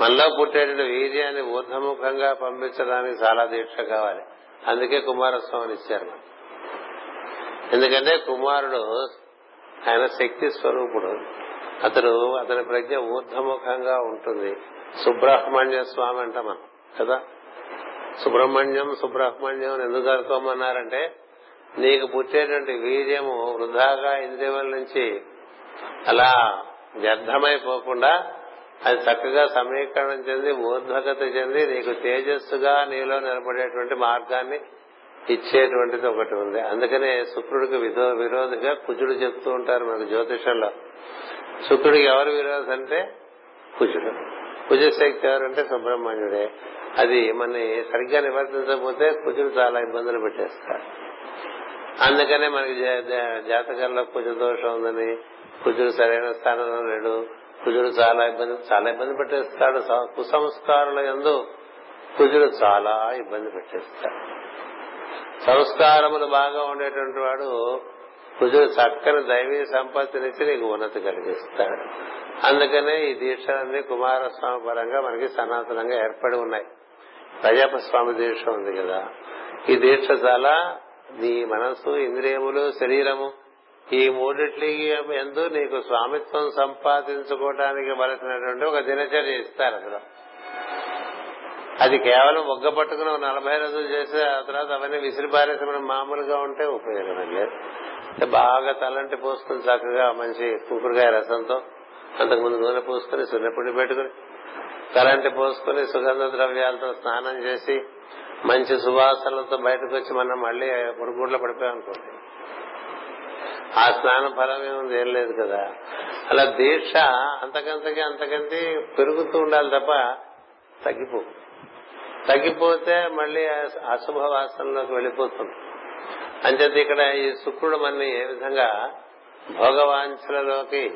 మనలో పుట్టేటువంటి వీర్యాన్ని ఊర్ధముఖంగా పంపించడానికి చాలా దీక్ష కావాలి. అందుకే కుమారస్వామిని ఇచ్చారు మనం ఎందుకంటే కుమారుడు ఆయన శక్తి స్వరూపుడు. అతడు అతని ప్రజ్ఞ ఊర్ధముఖంగా ఉంటుంది. సుబ్రహ్మణ్య స్వామి అంట మనం కదా? సుబ్రహ్మణ్యం సుబ్రహ్మణ్యం ఎందుకు అనుకోమన్నారంటే నీకు పుట్టేటువంటి వీర్యము వృధాగా ఇంద్రియముల నుంచి అలా వ్యర్థమైపోకుండా అది చక్కగా సమీకరణం చెంది ఊర్ధ్వగతి చెంది నీకు తేజస్సుగా నీలో నిలబడేటువంటి మార్గాన్ని ఇచ్చేటువంటిది ఒకటి ఉంది. అందుకనే శుక్రుడికి విధో విరోధిగా కుజుడు చెప్తూ ఉంటారు మనకు జ్యోతిషంలో. శుక్రుడికి ఎవరు విరోధి అంటే కుజుడు. కుజశక్తి ఎవరంటే సుబ్రహ్మణ్యుడే. అది మనని సరిగ్గా నివర్తించకపోతే కుజుడు చాలా ఇబ్బందులు పెట్టేస్తాడు అందుకనే మనకి జాతకంలో కుజ దోషం ఉందని కుజుడు సరైన స్థానంలో లేడు కుజుడు చాలా ఇబ్బంది చాలా ఇబ్బంది పెట్టేస్తాడు. కుసంస్కారుల ఎందు కుజుడు చాలా ఇబ్బంది పెట్టేస్తాడు. సంస్కారములు బాగా ఉండేటువంటి వాడు కుజుడు చక్కని దైవీ సంపత్తినిచ్చి నీకు ఉన్నతి కలిగిస్తాడు అందుకనే ఈ దీక్షలన్నీ కుమారస్వామి పరంగా మనకి సనాతనంగా ఏర్పడి ఉన్నాయి. ప్రజాపస్వామి దీక్ష ఉంది కదా. ఈ దీక్ష చాలా నీ మనసు ఇంద్రియములు శరీరము ఈ మూడిట్లి ఎందు నీకు స్వామిత్వం సంపాదించుకోవడానికి వలసినటువంటి ఒక దినచర్య ఇస్తారు అందులో. అది కేవలం ఒగ్గ పట్టుకుని నలభై రోజులు చేసి ఆ తర్వాత అవన్నీ విసిరిపారేసి మనం మామూలుగా ఉంటే ఉపయోగం లేదు. బాగా తలంటి పోసుకుని చక్కగా మంచి కుంకుడుకాయ రసంతో అంతకుముందు నూనె పోసుకుని సున్నపిండి పెట్టుకుని తలంటి పోసుకుని సుగంధ ద్రవ్యాలతో స్నానం చేసి మంచి సువాసనలతో బయటకు వచ్చి మనం మళ్ళీ పురుగుడ్లో పడిపోయాం అనుకోండి. ఆ స్నానం ఫలం ఏముంది? ఏం లేదు కదా. అలా దీక్ష అంతకంతకి అంతకంతే పెరుగుతూ ఉండాలి తప్ప తగ్గిపో తగ్గిపోతే మళ్ళీ అశుభ వాసనలోకి వెళ్ళిపోతుంది. అంచేత ఇక్కడ ఈ శుక్రుడు మన ఏ విధంగా భోగవాంఛలలోకి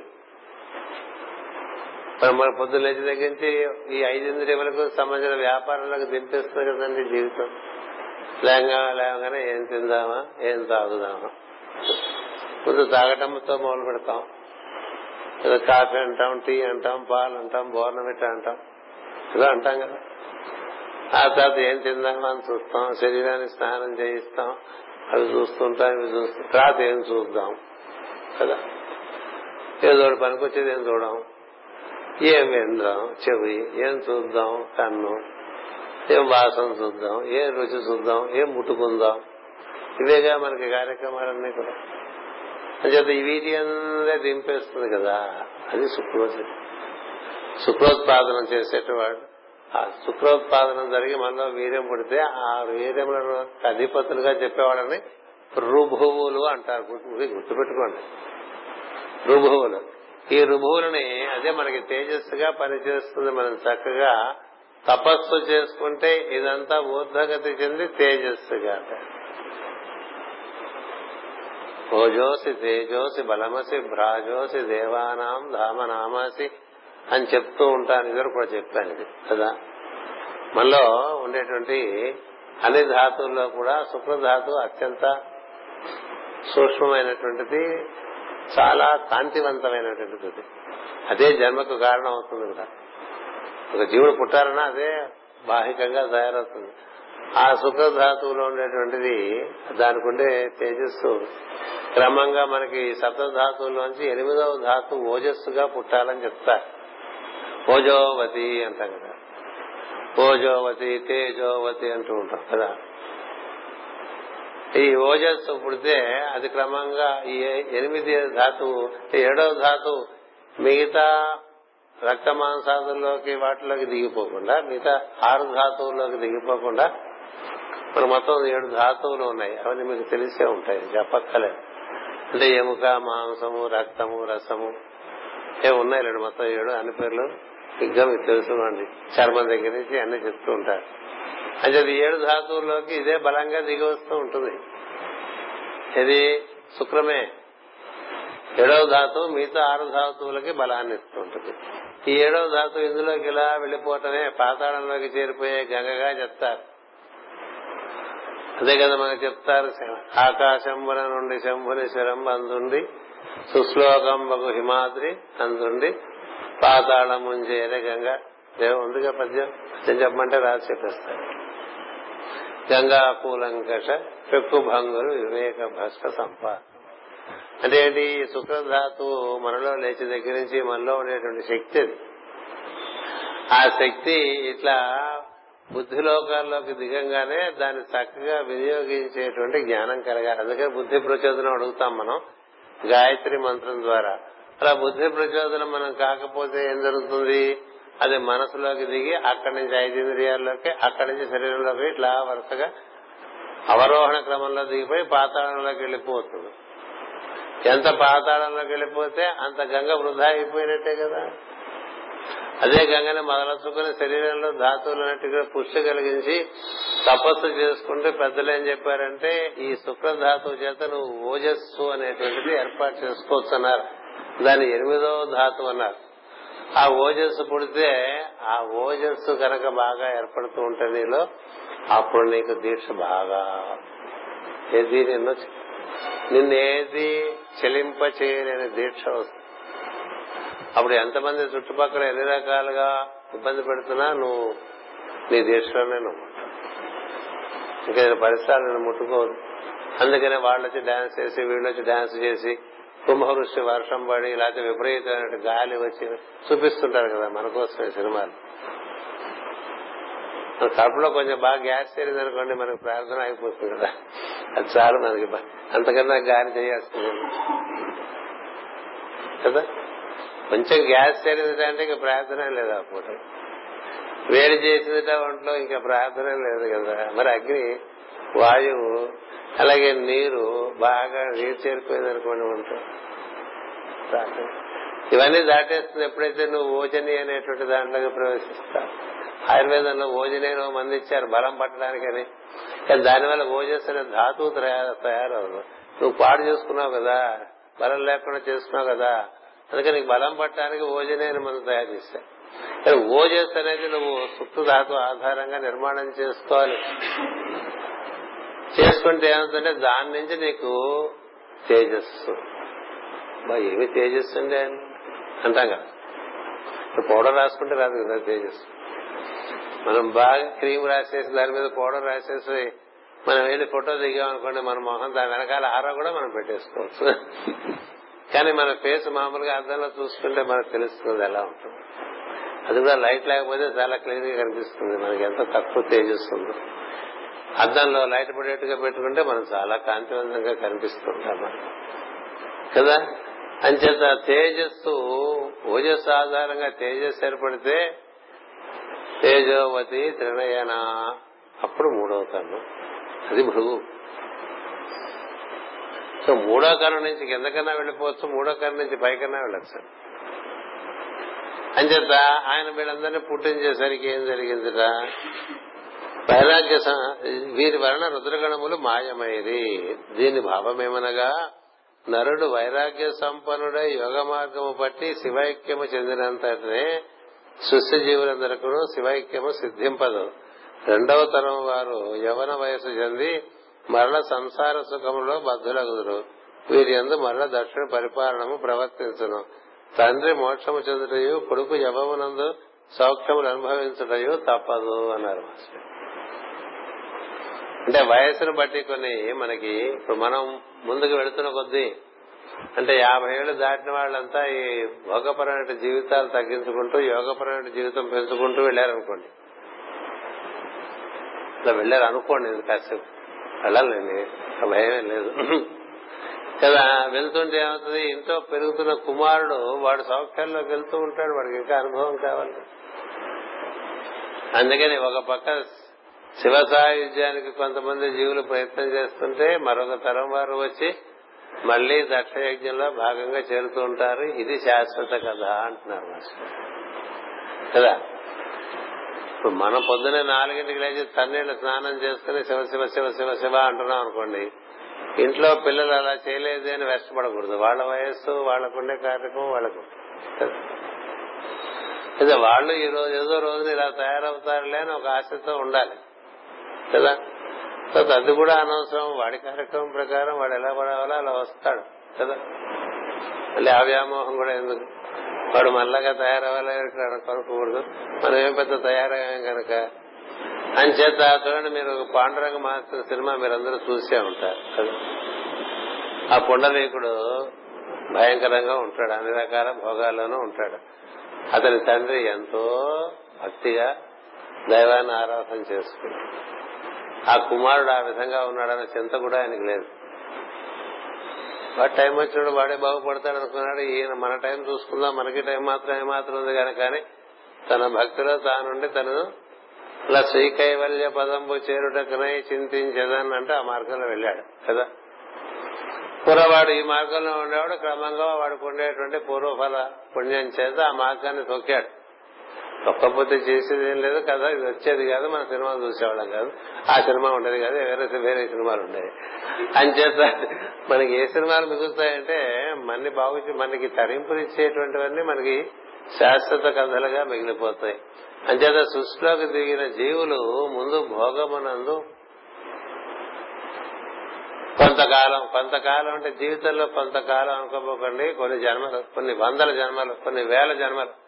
మన పొద్దున్న లేచి తగ్గించి ఈ ఐదింద్రియములకు సంబంధించిన వ్యాపారాలకు దింపేస్తుంది కదండి జీవితం. లేగా లేవగానే ఏం తిందామా ఏం తాగుదామా? ముందు తాగటంతో మొదలు పెడతాం. ఏదో కాఫీ అంటాం టీ అంటాం పాలు అంటాం బోర్నమిట్ అంటాం. ఇలా అంటాం కదా. ఆ తర్వాత ఏం తిందామా అని చూస్తాం శరీరాన్ని స్నానం చేయిస్తాం అవి చూస్తుంటాం ఇవి చూస్తాం తర్వాత ఏం చూద్దాం కదా? ఏదో పనికొచ్చేది ఏం చూడం? ఏం విందాం చెవి ఏం చూద్దాం? కన్ను ఏం వాసన చూద్దాం? ఏం రుచి చూద్దాం? ఏం ముట్టుకుందాం? ఇవేగా మనకి కార్యక్రమాలన్నీ కూడా. అంచేత వీటి అందే దింపేస్తుంది కదా? అది శుక్రోజు శుక్రోత్పాదనం చేసేటవాడు ఆ శుక్రోత్పాదనం జరిగి మనలో వీర్యం పుడితే ఆ వీర్యములను అధిపతులుగా చెప్పేవాళ్ళని రుభువులు అంటారు. గుర్తుపెట్టుకోండి. రుభువులు. ఈ రుభువులని అదే మనకి తేజస్సుగా పనిచేస్తుంది. మనం చక్కగా తపస్సు చేసుకుంటే ఇదంతా ఊర్ధగతి చెంది తేజస్సుగా ఓజోసి తేజోసి బలమసి భ్రాజోసి దేవానాం ధామనామాసి అని చెప్తూ ఉంటాను ఇద్దరు కూడా చెప్పాను ఇది కదా? మనలో ఉండేటువంటి అన్ని ధాతువుల్లో కూడా శుక్రధాతు అత్యంత సూక్ష్మమైనటువంటిది చాలా కాంతివంతమైనటువంటిది అదే. జన్మకు కారణం అవుతుంది కూడా. ఒక జీవుడు పుట్టారన్నా అదే బాహికంగా తయారవుతుంది. ఆ శుక్రధాతువులో ఉండేటువంటిది దానికి ఉండే తేజస్సు. క్రమంగా మనకి సప్తధాతువుల్లోంచి ఎనిమిదవ ధాతు ఓజస్సుగా పుట్టాలని చెప్తారు. ఓజోవతి అంటాం కదా. ఓజోవతి తేజోవతి అంటూ ఉంటాం కదా. ఈ ఓజస్సు పుడితే అది క్రమంగా ఈ ఎనిమిది ధాతువు ఏడవ ధాతువు మిగతా రక్త మాంసాదుల్లోకి వాటిలోకి దిగిపోకుండా మిగతా ఆరు ధాతువుల్లోకి దిగిపోకుండా ఇప్పుడు మొత్తం ఏడు ధాతువులు ఉన్నాయి. అవన్నీ మీకు తెలిసే ఉంటాయి. చెప్పక్కలేదు అంటే ఎముక మాంసము రక్తము రసము ఏ ఉన్నాయి రెండు మొత్తం ఏడు అన్ని పేర్లు? ఇంకా మీకు తెలుసుకోండి చర్మం దగ్గర నుంచి అన్ని చెప్తూ ఉంటారు. అంటే అది ఏడు ధాతువుల్లోకి ఇదే బలంగా దిగి వస్తూ ఉంటుంది. ఇది శుక్రమే. ఏడవ ధాతువు మిగతా ఆరు ధాతువులకి బలాన్ని ఇస్తూ ఉంటుంది. ఈ ఏడవ ధాతువు ఇందులోకి ఇలా వెళ్ళిపోవటమే పాతాళంలోకి చేరిపోయే గంగగా చెప్తారు. అదే కదా మనకు చెప్తారు ఆకాశంబుల నుండి శంభుని శరం అందుండి సుశ్లోకం బగు హిమాద్రి అందుండి పాతాళం చేయనే గంగ. దేవు ఉందిగా పద్యం? పద్యం చెప్పమంటే రాసి చెప్పేస్తాను గంగా పూలంకష పెక్కు భంగులు వివేక భస్క సంపాద అంటే ఏంటి? శుక్రధాతు మనలో లేచి దగ్గర నుంచి మనలో ఉండేటువంటి శక్తి అది. ఆ శక్తి ఇట్లా బుద్ధి లోకాల్లోకి దిగంగానే దాన్ని చక్కగా వినియోగించేటువంటి జ్ఞానం కలగాలి. అందుకే బుద్ధి ప్రచోదనం అడుగుతాం మనం. గాయత్రి మంత్రం ద్వారా. అలా బుద్ధి ప్రచోదనం మనం కాకపోతే ఏం జరుగుతుంది? అది మనసులోకి దిగి అక్కడి నుంచి ఐదింద్రియాల్లోకి అక్కడి నుంచి శరీరంలోకి ఇట్లా వరుసగా అవరోహణ క్రమంలో దిగిపోయి పాతాళంలోకి వెళ్ళిపోతుంది. ఎంత పాతాళంలోకి వెళ్ళిపోతే అంత గంగ వృధా అయిపోయినట్టే కదా? అదే గంగని మొదలచుకుని శరీరంలో ధాతువులు అన్నట్టుగా పుష్టి కలిగించి తపస్సు చేసుకుంటే పెద్దలు ఏం చెప్పారంటే ఈ శుక్రధాతువు చేత నువ్వు ఓజస్సు అనేటువంటిది ఏర్పాటు చేసుకోవచ్చు అన్నారు. దాని ఎనిమిదవ ధాతు అన్నారు. ఆ ఓజస్సు పుడితే ఆ ఓజస్సు కనుక బాగా ఏర్పడుతూ ఉంటే నీలో అప్పుడు నీకు దీక్ష బాగా. ఏది నిన్ను నిన్నేది చెలింప చేయలేని దీక్ష వస్తుంది. అప్పుడు ఎంతమంది చుట్టుపక్కల ఎన్ని రకాలుగా ఇబ్బంది పెడుతున్నా నువ్వు నీ దీక్షలోనే నువ్వు ఇంకా పరిసరాలు నేను ముట్టుకోదు అందుకనే వాళ్ళు వచ్చి డాన్స్ చేసి వీళ్ళు వచ్చి డాన్స్ చేసి కుంభవృష్టి వర్షం పడి లేకపోతే విపరీతమైన గాలి వచ్చి చూపిస్తుంటారు కదా మన కోసమే సినిమాలు. మన కడుపులో కొంచెం బాగా గ్యాస్ చేరింది అనుకోండి మనకు ప్రార్థన అయిపోతుంది కదా. అది చాలు మనకి అంతకన్నా గాలి చేయాల్సింది. కదా? కొంచెం గ్యాస్ చేరింది అంటే ఇంకా ప్రార్థన లేదు ఆ పూట. వేడి చేసిందిట ఒంట్లో ఇంకా ప్రార్థన లేదు కదా. మరి అగ్ని వాయువు అలాగే నీరు బాగా నీరు చేరిపోయింది అనుకోండి ఒంట్లో ఇవన్నీ దాటేస్తుంది ఎప్పుడైతే నువ్వు ఓజని అనేటువంటి దాంట్లోకి ప్రవేశిస్తావు. ఆయుర్వేదంలో ఓజని మంది ఇచ్చారు బలం పట్టడానికని. కానీ దానివల్ల ఓజస్ అనే ధాతువు తయారవదు. నువ్వు పాడు చేసుకున్నావు కదా బలం లేకుండా చేసుకున్నావు కదా అందుకని నీకు బలం పట్టడానికి ఓజని మనం తయారు చేశారు ఓజస్ అనేది నువ్వు సుప్త ధాతు ఆధారంగా నిర్మాణం చేసుకోవాలి చేసుకుంటే ఏమవుతుందంటే దాని నుంచి నీకు తేజస్సు. బా ఏమి తేజస్సు అండి అంటాం కదా. పౌడర్ రాసుకుంటే రాదు కదా తేజస్సు. మనం బాగా క్రీమ్ రాసేసి దాని మీద పౌడర్ రాసేసి మనం వెళ్ళి ఫోటో దిగామనుకోండి మన మొహం దాని వెనకాల హార కూడా మనం పెట్టేసుకోవచ్చు. కానీ మన ఫేస్ మామూలుగా అద్దంలో చూసుకుంటే మనకు తెలుస్తుంది ఎలా ఉంటుంది. అది కూడా లైట్ లేకపోతే చాలా క్లీన్గా కనిపిస్తుంది. మనకి ఎంత తక్కువ తేజస్సుందో అద్దంలో లైట్ పడేట్టుగా పెట్టుకుంటే మనం చాలా కాంతివంతంగా కనిపిస్తుంటాం. కదా? అంచేత తేజస్సు ఓజస్సు ఆధారంగా తేజస్సు ఏర్పడితే తేజోవతి త్రినయన. అప్పుడు మూడవుతాను అది భృగు. సో మూడో కర్ణ నుంచి కిందకన్నా వెళ్ళిపోవచ్చు మూడో కర్ణ నుంచి పైకన్నా వెళ్ళచ్చు. అంచేత ఆయన వీళ్ళందరినీ పుట్టించేసరికి ఏం జరిగిందిరా? వైరాగ్య వీరి వలన రుద్రగణములు మాయమైరి. దీని భావమేమనగా నరుడు వైరాగ్య సంపన్నుడై యోగ మార్గము పట్టి శివైక్యము చెందినంతనే సృష్టి జీవులందరికీ శివైక్యము సిద్ధింపదు. రెండవ తరం వారు యవన వయసు చెంది మరల సంసార సుఖములో బద్ధులగుదురు. వీరి ఎందు మరల దక్షిణ పరిపాలనము ప్రవర్తించును. తండ్రి మోక్షము చెందుటయు కొడుకు యవమునందు సౌఖ్యములు అనుభవించుటయు తప్పదు అన్నారు మాస్టర్. అంటే వయసును బట్టి కొన్ని మనకి ఇప్పుడు మనం ముందుకు వెళుతున్న కొద్దీ అంటే యాభై ఏళ్ళు దాటిన వాళ్ళంతా ఈ భోగపరమైన జీవితాలు తగ్గించుకుంటూ యోగపరమైన జీవితం పెంచుకుంటూ వెళ్ళారనుకోండి. ఇట్లా వెళ్ళారు అనుకోండి కాసేపు. వెళ్ళాలండి భయమే లేదు. కదా వెళ్తుంటే ఏమవుతుంది? ఇంట్లో పెరుగుతున్న కుమారుడు వాడు సౌఖ్యాల్లోకి వెళ్తూ ఉంటాడు వాడికి ఇంకా అనుభవం కావాలి. అందుకని ఒక పక్క శివ సాయుధ్యానికి కొంతమంది జీవులు ప్రయత్నం చేస్తుంటే మరొక తరం వారు వచ్చి మళ్ళీ దక్షయజ్ఞంలో భాగంగా చేరుతూ ఉంటారు. ఇది శాశ్వత కథ అంటున్నారు కదా? ఇప్పుడు మనం పొద్దునే నాలుగింటికి లేచి తన్నీళ్ళు స్నానం చేసుకుని శివ శివ శివ శివ శివ అంటున్నాం అనుకోండి ఇంట్లో పిల్లలు అలా చేయలేదు అని వెష్టపడకూడదు. వాళ్ళ వయస్సు వాళ్ళకుండే కార్యక్రమం వాళ్ళకు. అయితే వాళ్ళు ఈ రోజు ఏదో రోజున ఇలా తయారవుతారులే అని ఒక ఆశతో ఉండాలి. కదా అది కూడా అనవసరం. వాడి కార్యక్రమం ప్రకారం వాడు ఎలా పడవాలో అలా వస్తాడు. కదా? మళ్ళీ ఆ వ్యామోహం కూడా ఎందుకు? వాడు మళ్ళాగా తయారవ్వాలి కొనుక్కూడదు మనం ఏం పెద్ద తయారయ్యాం కనుక అని చేత చూడండి మీరు పాండురంగ మాస్టర్ సినిమా మీరందరూ చూసే ఉంటారు. ఆ పుండరీకుడు భయంకరంగా ఉంటాడు. అన్ని రకాల భోగాల్లోనూ ఉంటాడు. అతని తండ్రి ఎంతో భక్తిగా దైవాన్ని ఆరాధన చేసుకున్నాడు. ఆ కుమారుడు ఆ విధంగా ఉన్నాడన్న చింత కూడా ఆయనకి లేదు. వాడు టైం వచ్చినప్పుడు వాడే బాగుపడతాడు అనుకున్నాడు ఈయన మన టైం చూసుకుందాం మనకి టైం మాత్రం ఏమాత్రం ఉంది కనుక కానీ తన భక్తిలో తానుండి తను ఇలా శ్రీకైవల్య పదంబు చేరుటకునై చింతించదని అంటే ఆ మార్గంలో వెళ్ళాడు కదా? పూర్వవాడు ఈ మార్గంలో ఉండేవాడు క్రమంగా వాడికి ఉండేటువంటి పూర్వఫల పుణ్యం చేత ఆ మార్గాన్ని తొక్కాడు. తొక్కపోతే చేసేది ఏం లేదు కదా ఇది వచ్చేది కాదు మన సినిమా చూసేవాళ్ళం కాదు. ఆ సినిమా ఉండేది కాదు వేరే వేరే సినిమాలు ఉండేవి. అంచేత మనకి ఏ సినిమాలు మిగులుతాయంటే మన్ని బాగు మనకి తరింపునిచ్చేటువంటివన్నీ మనకి శాశ్వత కథలుగా మిగిలిపోతాయి. అంచేత సృష్టిలోకి దిగిన జీవులు ముందు భోగమునందు కొంతకాలం కొంతకాలం అంటే జీవితంలో కొంతకాలం అనుకోపోకండి కొన్ని జన్మలు కొన్ని వందల జన్మలు కొన్ని వేల జన్మలు.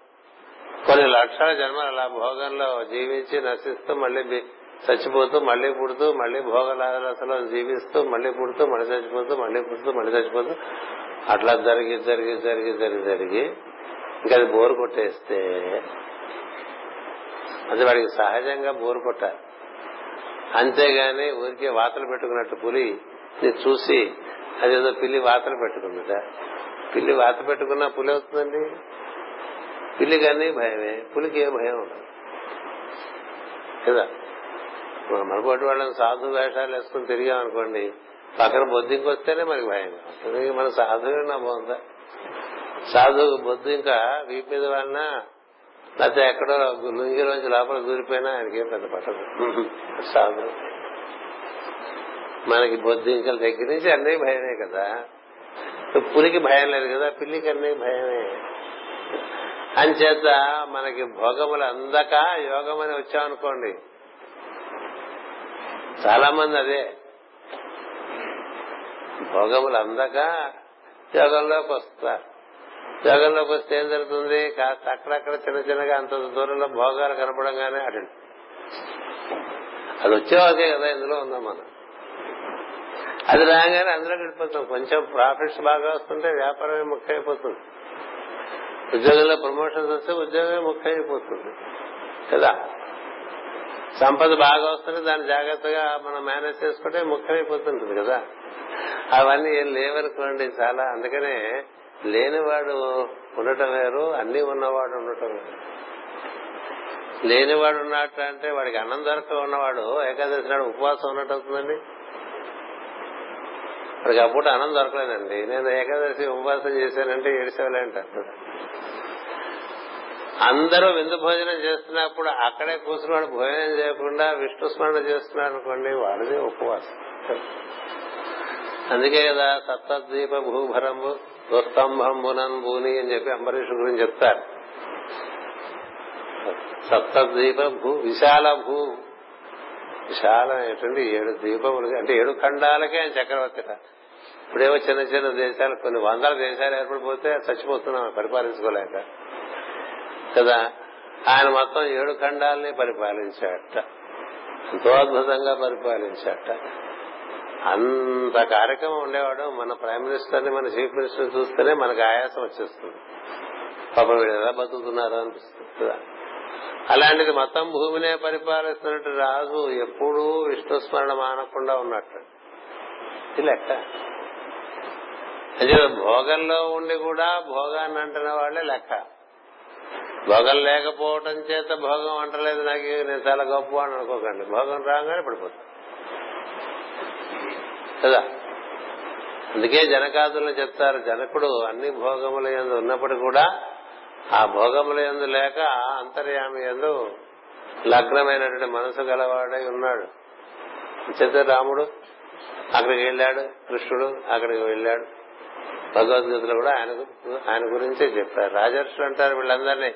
కొన్ని లక్షల జన్మలు అలా భోగంలో జీవించి నశిస్తూ మళ్ళీ చచ్చిపోతూ మళ్ళీ పుడుతూ మళ్ళీ భోగలాదరసలో జీవిస్తూ మళ్ళీ పుడుతూ మళ్ళీ చచ్చిపోతూ మళ్ళీ పుడుతూ మళ్ళీ చచ్చిపోతూ అట్లా జరిగి జరిగి జరిగి జరిగి జరిగి ఇంకా అది బోరు కొట్టేస్తే అది వాడికి సహజంగా బోరు కొట్టాలి. అంతేగాని ఊరికే వాతలు పెట్టుకున్నట్టు పులి చూసి అదేదో పిల్లి వాతలు పెట్టుకుందట. పిల్లి వాత పెట్టుకున్నా పులి అవుతుందండి పిల్లికి అన్ని భయమే పులికి ఏ భయం ఉండదు. కదా? మన వాళ్ళని సాధు వేషాలు వేసుకుని తిరిగామనుకోండి పక్కన బొద్దింకి వస్తేనే మనకి భయం వస్తుంది మన సాధువు నా బాగుందా సాధు బొద్దు ఇంకా వీపు మీద వాడినా లేకపోతే ఎక్కడో లుంగిలోంచి లోపల దూరిపోయినా ఆయనకేం పెద్ద పట్టదు. సాధు మనకి బొద్దింకల దగ్గర నుంచి అన్నీ భయమే కదా. పులికి భయం లేదు కదా పిల్లికి అన్నీ భయమే. అంచేత మనకి భోగములు అందక యోగమని వచ్చామనుకోండి. చాలా మంది అదే. భోగములు అందక యోగంలోకి వస్తారు. యోగంలోకి వస్తే ఏం జరుగుతుంది? కాస్త అక్కడక్కడ చిన్న చిన్నగా అంత దూరంలో భోగాలు కనపడంగానే అటు అది వచ్చేవాకే కదా ఇందులో ఉందాం మనం. అది రాగానే అందులో గడిపోతాం కొంచెం ప్రాఫిట్స్ బాగా వస్తుంటే వ్యాపారమే ముఖ్యమైపోతుంది. ఉద్యోగంలో ప్రమోషన్స్ వస్తే ఉద్యోగమే ముఖ్యమైపోతుంది. కదా? సంపద బాగా వస్తుంటే దాన్ని జాగ్రత్తగా మనం మేనేజ్ చేసుకుంటే ముఖ్యమైపోతుంటుంది కదా? అవన్నీ ఏం లేవనుకోండి చాలా. అందుకనే లేనివాడు ఉండటం వేరు అన్ని ఉన్నవాడు ఉండటం వేరు. లేనివాడు ఉన్నట్టు అంటే వాడికి అన్నం దొరక ఉన్నవాడు ఏకాదశి నాడు ఉపవాసం ఉన్నట్టు అవుతుందండి? వాడికి అప్పుడు అన్నం దొరకలేదండి. నేను ఏకాదశి ఉపవాసం చేశానంటే ఏడిసేవాళ్ళే అంటారు అందరూ విందు భోజనం చేస్తున్నప్పుడు అక్కడే కూర్చున్నాడు భోజనం చేయకుండా విష్ణు స్మరణ చేస్తున్నాడు అనుకోండి వాడిదే ఉపవాసం. అందుకే కదా సప్తద్వీప భూభరంబు దుస్తంభంబునన్ భూని అని చెప్పి అంబరీష్ గురించి చెప్తారు. సప్తద్వీప భూ విశాల భూ. విశాలమైనటువంటి ఏడు ద్వీపములు అంటే ఏడు ఖండాలకే ఆయన చక్రవర్తి ఇప్పుడేవో చిన్న చిన్న దేశాలు కొన్ని వందల దేశాలు ఏర్పడిపోతే చచ్చిపోతున్నాం పరిపాలించుకోలేక. కదా? ఆయన మొత్తం ఏడు ఖండాలని పరిపాలించాట ఎంతో అద్భుతంగా పరిపాలించాట అంత కార్యక్రమం ఉండేవాడు. మన ప్రైమ్ మినిస్టర్ని మన చీఫ్ మినిస్టర్ చూస్తేనే మనకు ఆయాసం వచ్చేస్తుంది. పాపం వీడు ఎలా బతుకుతున్నారో అనిపిస్తుంది? కదా అలాంటిది మొత్తం భూమినే పరిపాలిస్తున్నట్టు రాజు ఎప్పుడూ విష్ణు స్మరణ మానకుండా ఉన్నట్టు. లెక్క. అంటే భోగంలో ఉండి కూడా భోగాన్ని అంటున్న వాళ్ళే లెక్క. భోగం లేకపోవటం చేత భోగం అంటలేదు నాకు నేను చాలా గొప్ప అని అనుకోకండి. భోగం రాగానే పడిపోతుంది కదా? అందుకే జనకాదులను చెప్తారు జనకుడు అన్ని భోగముల ఎందు ఉన్నప్పుడు కూడా ఆ భోగముల ఎందు లేక అంతర్యామి ఎందు లగ్నమైనటువంటి మనసు గలవాడై ఉన్నాడు. చేత రాముడు అక్కడికి వెళ్ళాడు కృష్ణుడు అక్కడికి వెళ్ళాడు. భగవద్గీతలో కూడా ఆయన ఆయన గురించే చెప్పారు. రాజర్షులు అంటారు వీళ్ళందరినీ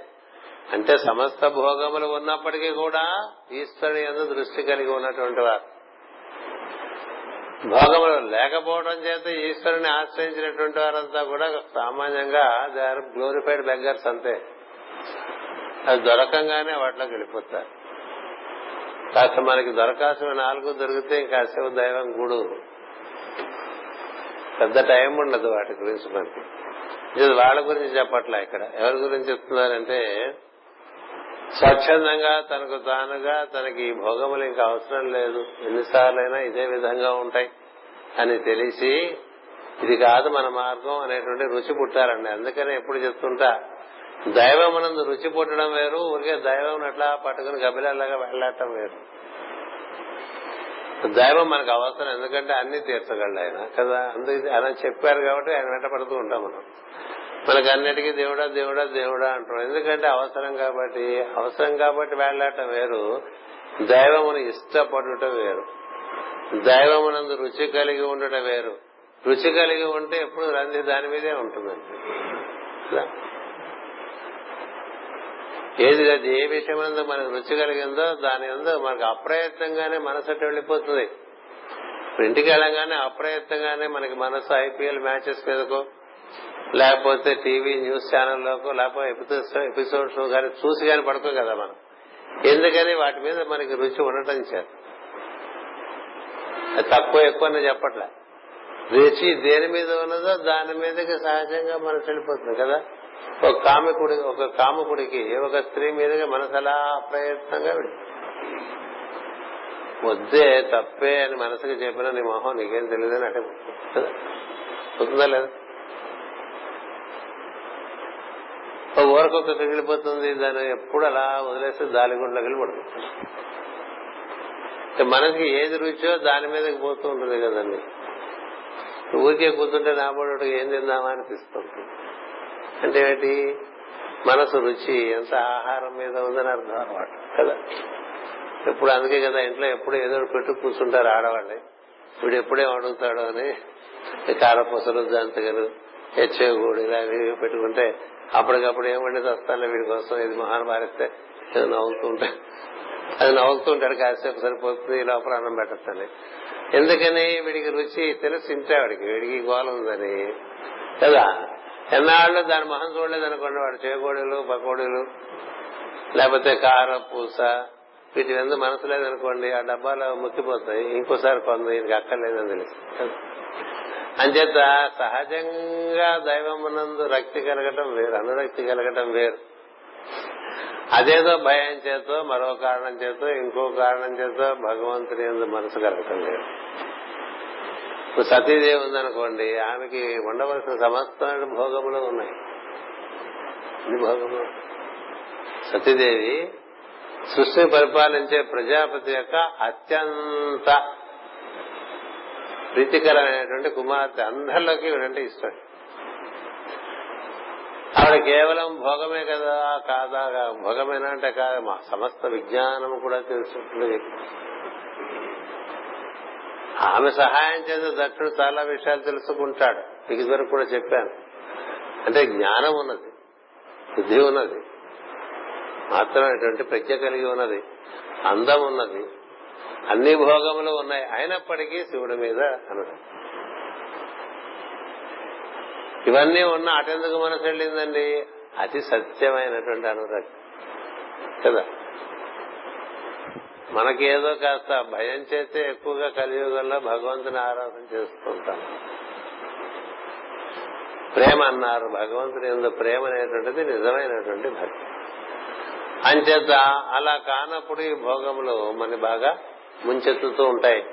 అంటే సమస్త భోగములు ఉన్నప్పటికీ కూడా ఈశ్వరుని ఎందు దృష్టి కలిగి ఉన్నటువంటి వారు. భోగములు లేకపోవడం చేత ఈశ్వరుని ఆశ్రయించినటువంటి వారంతా కూడా సామాన్యంగా దే ఆర్ గ్లోరిఫైడ్ బెగ్గర్స్ అంతే. అది దొరకంగానే వాటిలోకి వెళ్ళిపోతారు. కాస్త మనకి దొరకాల్సిన నాలుగు దొరికితే ఇంకాసేపు దైవం గుడు పెద్ద టైం ఉండదు వాటి గురించి మనకి. ఇది వాళ్ళ గురించి చెప్పట్లా ఇక్కడ. ఎవరి గురించి చెప్తున్నారంటే స్వచ్ఛందంగా తనకు తానుగా తనకి ఈ భోగములు ఇంకా అవసరం లేదు. ఎన్నిసార్లైనా ఇదే విధంగా ఉంటాయి అని తెలిసి ఇది కాదు మన మార్గం అనేటువంటి రుచి పుట్టారండి. అందుకనే ఎప్పుడు చెప్తుంటా దైవమునందు రుచి పుట్టడం వేరు ఊరికే దైవం అట్లా పట్టుకుని గబిలాగా వెళ్ళటం వేరు. దైవం మనకు అవసరం ఎందుకంటే అన్ని తీర్చగలడు ఆయన కదా? అందుకే ఆయన చెప్పారు కాబట్టి ఆయన వెంట పడుతూ ఉంటాం మనం. మనకు అన్నిటికీ దేవుడా దేవుడా దేవుడా అంటారు. ఎందుకంటే అవసరం కాబట్టి అవసరం కాబట్టి వెళ్ళటం వేరు దైవమును ఇష్టపడటం వేరు. దైవమునందు రుచి కలిగి ఉండటం వేరు. రుచి కలిగి ఉంటే ఎప్పుడు రంది దాని మీదే ఉంటుందండి. ఏది అది ఏ విషయం మనకు రుచి కలిగిందో దాని ఎందు మనకు అప్రయత్నంగానే మనసట్టు వెళ్ళిపోతుంది. ఇంటికి వెళ్ళంగానే అప్రయత్నంగానే మనకి మనసు ఐపీఎల్ మ్యాచెస్ మీదకో లేకపోతే టీవీ న్యూస్ ఛానల్లోకో లేకపోతే ఎపిసోడ్స్ ఎపిసోడ్స్ కానీ చూసి కానీ పడుకోం కదా మనం. ఎందుకని వాటి మీద మనకి రుచి ఉండటం చేత. తక్కువ ఎక్కువ అని చెప్పట్లే. రుచి దేని మీద ఉన్నదో దాని మీదకి సహజంగా మనసు వెళ్ళిపోతుంది కదా. ఒక కామికుడి ఒక కాముకుడికి ఒక స్త్రీ మీదగా మనసు అలా ప్రయత్నంగా వద్దే తప్పే అని మనసుకి చెప్పిన నీ మొహం నీకేం తెలియదని అంటే పోతుందా లేదా? ఒక ఊరకొక్క వెళ్ళిపోతుంది దాన్ని ఎప్పుడు అలా వదిలేస్తే దాలిగుండ్లోకి వెళ్ళిపోతుంది మనకి ఏది రుచో దాని మీదకి పోతూ ఉంటుంది కదండి. ఊరికే కూర్చుంటే నాబోడు ఏం తిందామా అనిపిస్తుంది అంటే ఏంటి? మనసు రుచి ఎంత ఆహారం మీద ఉందని అర్థం అనమాట కదా? ఎప్పుడు అందుకే కదా ఇంట్లో ఎప్పుడు ఏదో పెట్టు కూర్చుంటారు ఆడవాళ్ళని వీడు ఎప్పుడే అడుగుతాడో అని కారపూసలు జంతగలు హెచ్చగూడు ఇలా పెట్టుకుంటే అప్పటికప్పుడు ఏమండి వస్తాను వీడి కోసం? ఇది మహాన్ మారిస్తే నవ్వుతుంటా. అది నవ్వుతుంటాడు కాసేపు సరిపోతుంది ఈ లోపల అన్నం పెట్టచ్చని ఎందుకని వీడికి రుచి తెలిసి ఇంటే వాడికి వీడికి గోల ఉందని. కదా? ఎన్నాళ్ళు దాని మొహం చూడలేదు అనుకోండి వాడు చేకోడీలు పకోడీలు లేకపోతే కారం పూస వీటి ఎందుకు మనసు లేదనుకోండి ఆ డబ్బాలో ముక్కిపోతాయి ఇంకోసారి కొంత ఈయనకి అక్కర్లేదని తెలుసు. అంచేత సహజంగా దైవమునందు రక్తి కలగటం వేరు అనురక్తి కలగటం వేరు. అదేదో భయం చేతో మరో కారణం చేతో ఇంకో కారణం చేతో భగవంతుని ఎందు మనసు కలగటం లేదు ఇప్పుడు సతీదేవి ఉందనుకోండి ఆమెకి ఉండవలసిన సమస్తమైన భోగములు ఉన్నాయి. ఎన్ని భోగములు? సతీదేవి సృష్టిని పరిపాలించే ప్రజాపతి యొక్క అత్యంత ప్రీతికరమైనటువంటి కుమార్తె అందరిలోకి వీడంటే ఇష్టం. ఆవిడ కేవలం భోగమే కదా కాదా భోగమేనా అంటే కాదు మా సమస్త విజ్ఞానం కూడా తెలుసుకుంటుంది ఆమె సహాయం చేత దక్షుడు చాలా విషయాలు తెలుసుకుంటాడు. మీకు ఇదివరకు కూడా చెప్పాను. అంటే జ్ఞానం ఉన్నది బుద్ధి ఉన్నది మాత్రమైనటువంటి ప్రజ్ఞ కలిగి ఉన్నది అందం ఉన్నది. అన్ని భోగములు ఉన్నాయి. అయినప్పటికీ శివుడి మీద అనడం ఇవన్నీ ఉన్న అటెందుకు మనసు వెళ్ళిందండి? అతి సత్యమైనటువంటి అనురాగం. కదా? మనకేదో కాస్త భయం చేస్తే ఎక్కువగా కలియుగంలో భగవంతుని ఆరాధన చేస్తుంటాం ప్రేమ అన్నారు. భగవంతుని ఎందు ప్రేమ అనేటువంటిది నిజమైనటువంటి భక్తి. అంచేత అలా కానప్పుడు ఈ భోగములు మన బాగా ముంచెత్తుతూ ఉంటాయి.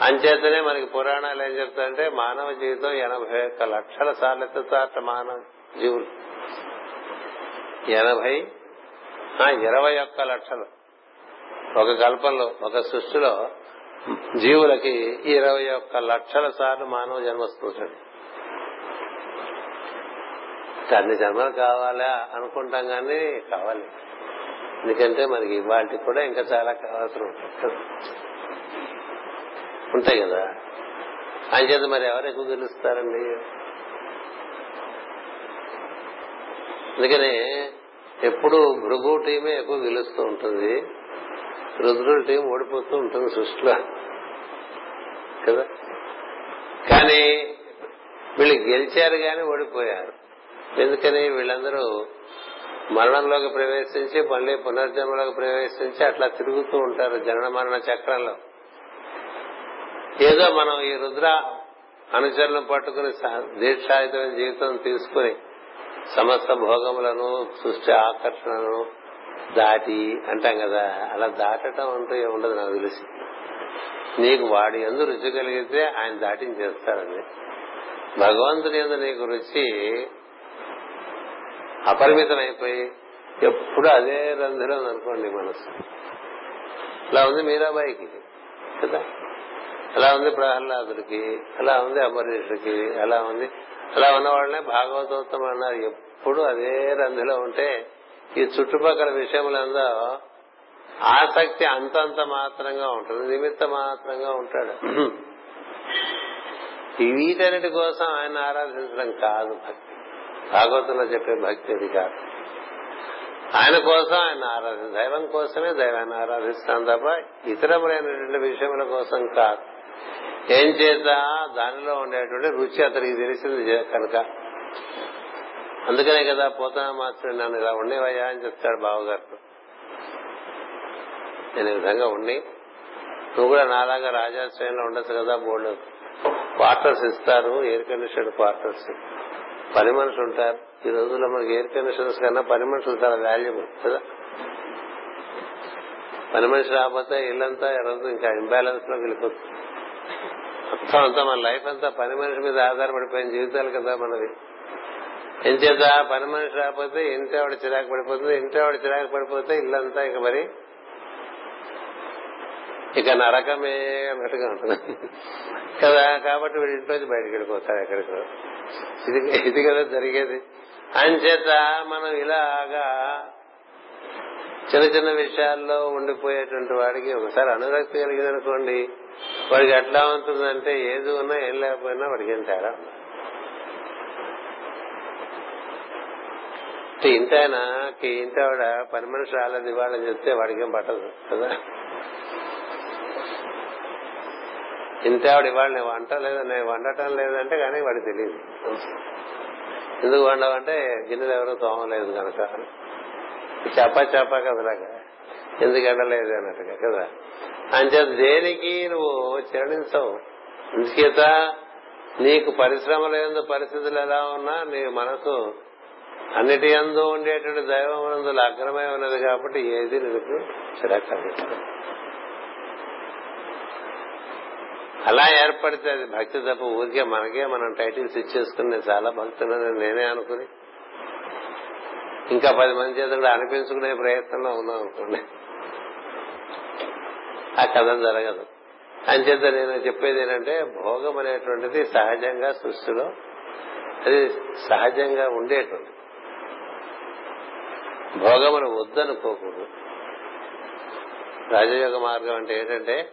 అంచేతనే మనకి పురాణాలు ఏం చెప్తాయంటే మానవ జీవితం ఎనభై ఒక్క లక్షల సార్లు ఎత్తుతారట మానవ జీవులు. ఎనభై ఇరవై ఒక్క లక్షలు. ఒక కల్పంలో ఒక సృష్టిలో జీవులకి ఇరవై ఒక్క లక్షల సార్లు మానవ జన్మ వస్తుంటాడు అన్ని జన్మలు కావాలా అనుకుంటాం కానీ కావాలి. ఎందుకంటే మనకి వాటికి కూడా ఇంకా చాలా కావాల్సిన ఉంటాయి కదా. అంచేత మరి ఎవరు ఎక్కువ గెలుస్తారండి అందుకనే ఎప్పుడు భృగు టీమే ఎక్కువ గెలుస్తూ ఉంటుంది. రుద్రుల టీం ఓడిపోతూ ఉంటుంది సృష్టిలో. కదా? కానీ వీళ్ళు గెలిచారు కానీ ఓడిపోయారు. ఎందుకని వీళ్ళందరూ మరణంలోకి ప్రవేశించి మళ్ళీ పునర్జన్మలోకి ప్రవేశించి అట్లా తిరుగుతూ ఉంటారు జనన మరణ చక్రంలో. ఏదో మనం ఈ రుద్ర అనుచరులను పట్టుకుని దీక్షాయుతమైన జీవితం తీసుకుని సమస్త భోగములను సృష్టి ఆకర్షణను దాటి అంటాం కదా అలా దాటటం అంటూ ఉండదు నాకు తెలిసి. నీకు వాడి ఎందు రుచి కలిగితే ఆయన దాటించేస్తారని భగవంతుని ఎందు నీకు రుచి అపరిమితమైపోయి ఎప్పుడు అదే రంధ్రం అనుకోండి మనసు. ఇలా ఉంది మీరాబాయికి కదా? అలా ఉంది ప్రహ్లాదుడికి? అలా ఉంది అమరీషుడికి? అలా ఉంది? అలా ఉన్నవాళ్ళనే భాగవతోత్తం అన్నారు. ఎప్పుడు అదే రంధిలో ఉంటే ఈ చుట్టుపక్కల విషయములందో ఆసక్తి అంతంత మాత్రంగా ఉంటుంది. నిమిత్త మాత్రంగా ఉంటాడు. వీటన్నిటి కోసం ఆయన ఆరాధించడం కాదు భక్తి. భాగవతంలో చెప్పే భక్తి అది కాదు. ఆయన కోసం ఆయన ఆరాధి దైవం కోసమే దైవాన్ని ఆరాధిస్తాం తప్ప ఇతరములైనటువంటి విషయముల కోసం కాదు. ఏం చేత దానిలో ఉండేటువంటి రుచి అతనికి తెలిసింది కనుక. అందుకనే కదా పోతన మాస్టర్ నన్ను ఇలా ఉండేవయ్యా అని చెప్తాడు బావగారు. నేను ఈ విధంగా ఉండి నువ్వు కూడా నాలాగా రాజాశ్రయంలో ఉండొచ్చు కదా బోర్డు. క్వార్టర్స్ ఇస్తారు ఎయిర్ కండిషన్ క్వార్టర్స్ పని మనుషులు ఉంటారు. ఈ రోజుల్లో మనకి ఎయిర్ కండిషన్స్ కన్నా పని మనుషులు చాలా వాల్యుబుల్ కదా. పని మనిషి రాకపోతే ఇల్లంతా ఎర్రదు ఇంకా ఇంబ్యాలెన్స్లోకి వెళ్ళిపోతుంది మొత్తం అంతా మన లైఫ్ అంతా పని మనిషి మీద ఆధారపడిపోయిన జీవితాలు కదా మనవి. ఏం చేద్దా? పని మనిషి రాకపోతే ఇంటి ఆవిడ చిరాకు పడిపోతుంది ఇంటి ఆవిడ చిరాకు పడిపోతే ఇల్లంతా ఇక మరి ఇక నరకమే అన్నట్టుగా ఉంటుంది. కదా? కాబట్టి వీడి ఇంట్లోంచి బయటకు వెళ్ళిపోతాడు ఎక్కడికో. ఇది ఇది కదా జరిగేది. అంచేత మనం ఇలాగా చిన్న చిన్న విషయాల్లో ఉండిపోయేటువంటి వాడికి ఒకసారి అనురక్తి కలిగిందనుకోండి. వాడికి ఎట్లా ఉంటుందంటే ఏది ఉన్నా ఏం లేకపోయినా వాడికి ఏం తేడా ఇంత ఆయనకి ఇంత ఆవిడ పని మనిషి రాలేదు ఇవాళ చెప్తే వాడికి ఏం పట్టదు కదా? ఇంత ఆవిడ ఇవాళ నేను వంట లేదు నేను వండటం లేదంటే కానీ వాడికి తెలియదు. ఎందుకు వండవంటే గిన్నెలు ఎవరు తోమలేదు కనుక. చెప్ప చపా కదలాగా. ఎందుకు ఎండలేదు అన్నట్టుగా కదా? అంచేత దేనికి నువ్వు చరణించవు? ఇందుచేత నీకు పరిశ్రమ లేదు పరిస్థితులు ఎలా ఉన్నా నీ మనసు అన్నిటి ఎందు ఉండేటువంటి దైవమునందు అగ్రమై ఉన్నది కాబట్టి ఏది నీకు చిరాకు అలా ఏర్పడితే అది భక్తి తప్ప ఊరికే మనకే మనం టైటిల్స్ ఇచ్చేసుకుని చాలా భక్తులని నేనే అనుకుని ఇంకా పది మంది చేత అనిపించుకునే ప్రయత్నంలో ఉన్నాం అనుకోండి. ఆ కథ జరగదు. అంచేత నేను చెప్పేది ఏంటంటే భోగం అనేటువంటిది సహజంగా సృష్టిలో అది సహజంగా ఉండేటువంటి. భోగమును వద్దనుకోకూడదు. రాజయోగ మార్గం అంటే ఏంటంటే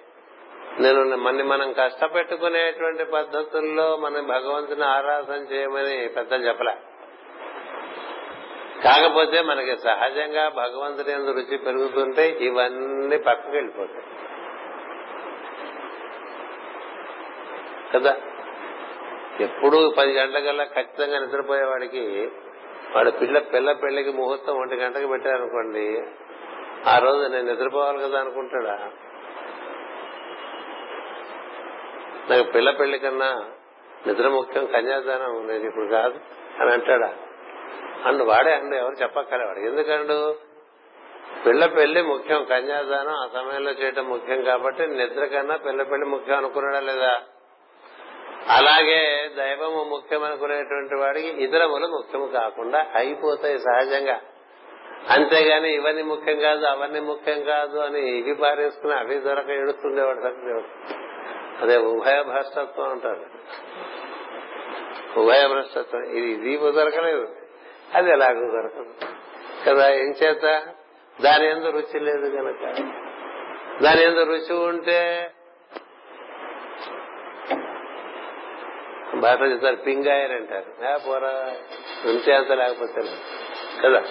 నేను మన్ని మనం కష్టపెట్టుకునేటువంటి పద్ధతుల్లో మనం భగవంతుని ఆరాధన చేయమని పెద్దలు చెప్పలే. కాకపోతే మనకి సహజంగా భగవంతుని ఎందు రుచి పెరుగుతుంటే ఇవన్నీ పక్కకి వెళ్ళిపోతాయి కదా. ఎప్పుడు పది గంటలకల్లా ఖచ్చితంగా నిద్రపోయేవాడికి వాడు పిల్ల పిల్ల పెళ్ళికి ముహూర్తం ఒంటి గంటకి పెట్టారనుకోండి ఆ రోజు నేను నిద్రపోవాలి కదా అనుకుంటాడా? నాకు పిల్ల పెళ్ళి కన్నా నిద్ర ముఖ్యం కన్యాదానం నేను ఇప్పుడు కాదు అని అంటాడా? అండ్ వాడే అండి ఎవరు చెప్పక్కలేవాడు ఎందుకండు? పిల్ల పెళ్ళి ముఖ్యం కన్యాదానం ఆ సమయంలో చేయటం ముఖ్యం కాబట్టి నిద్ర కన్నా పిల్ల పెళ్ళి ముఖ్యం అనుకున్నాడా లేదా? అలాగే దైవము ముఖ్యం అనుకునేటువంటి వాడికి ఇతరములు ముఖ్యము కాకుండా అయిపోతాయి సహజంగా. అంతేగాని ఇవన్నీ ముఖ్యం కాదు అవన్నీ ముఖ్యం కాదు అని ఇవి పారేసుకుని అవి దొరక ఏడుస్తుండేవాడు సత్యదేవుడు అదే ఉభయ భ్రష్టత్వం అంటారు. ఉభయ భ్రష్టత్వం. ఇది ఇది దొరకలేదు. అది ఎలాగో దొరకదు. కదా ఏం చేత? దాని ఎందు రుచి లేదు కనుక దాని ఎందు రుచి ఉంటే భాష చెప్తారు పింగాయర్ అంటారు. పోరా. ఉంటే లేకపోతే కదా?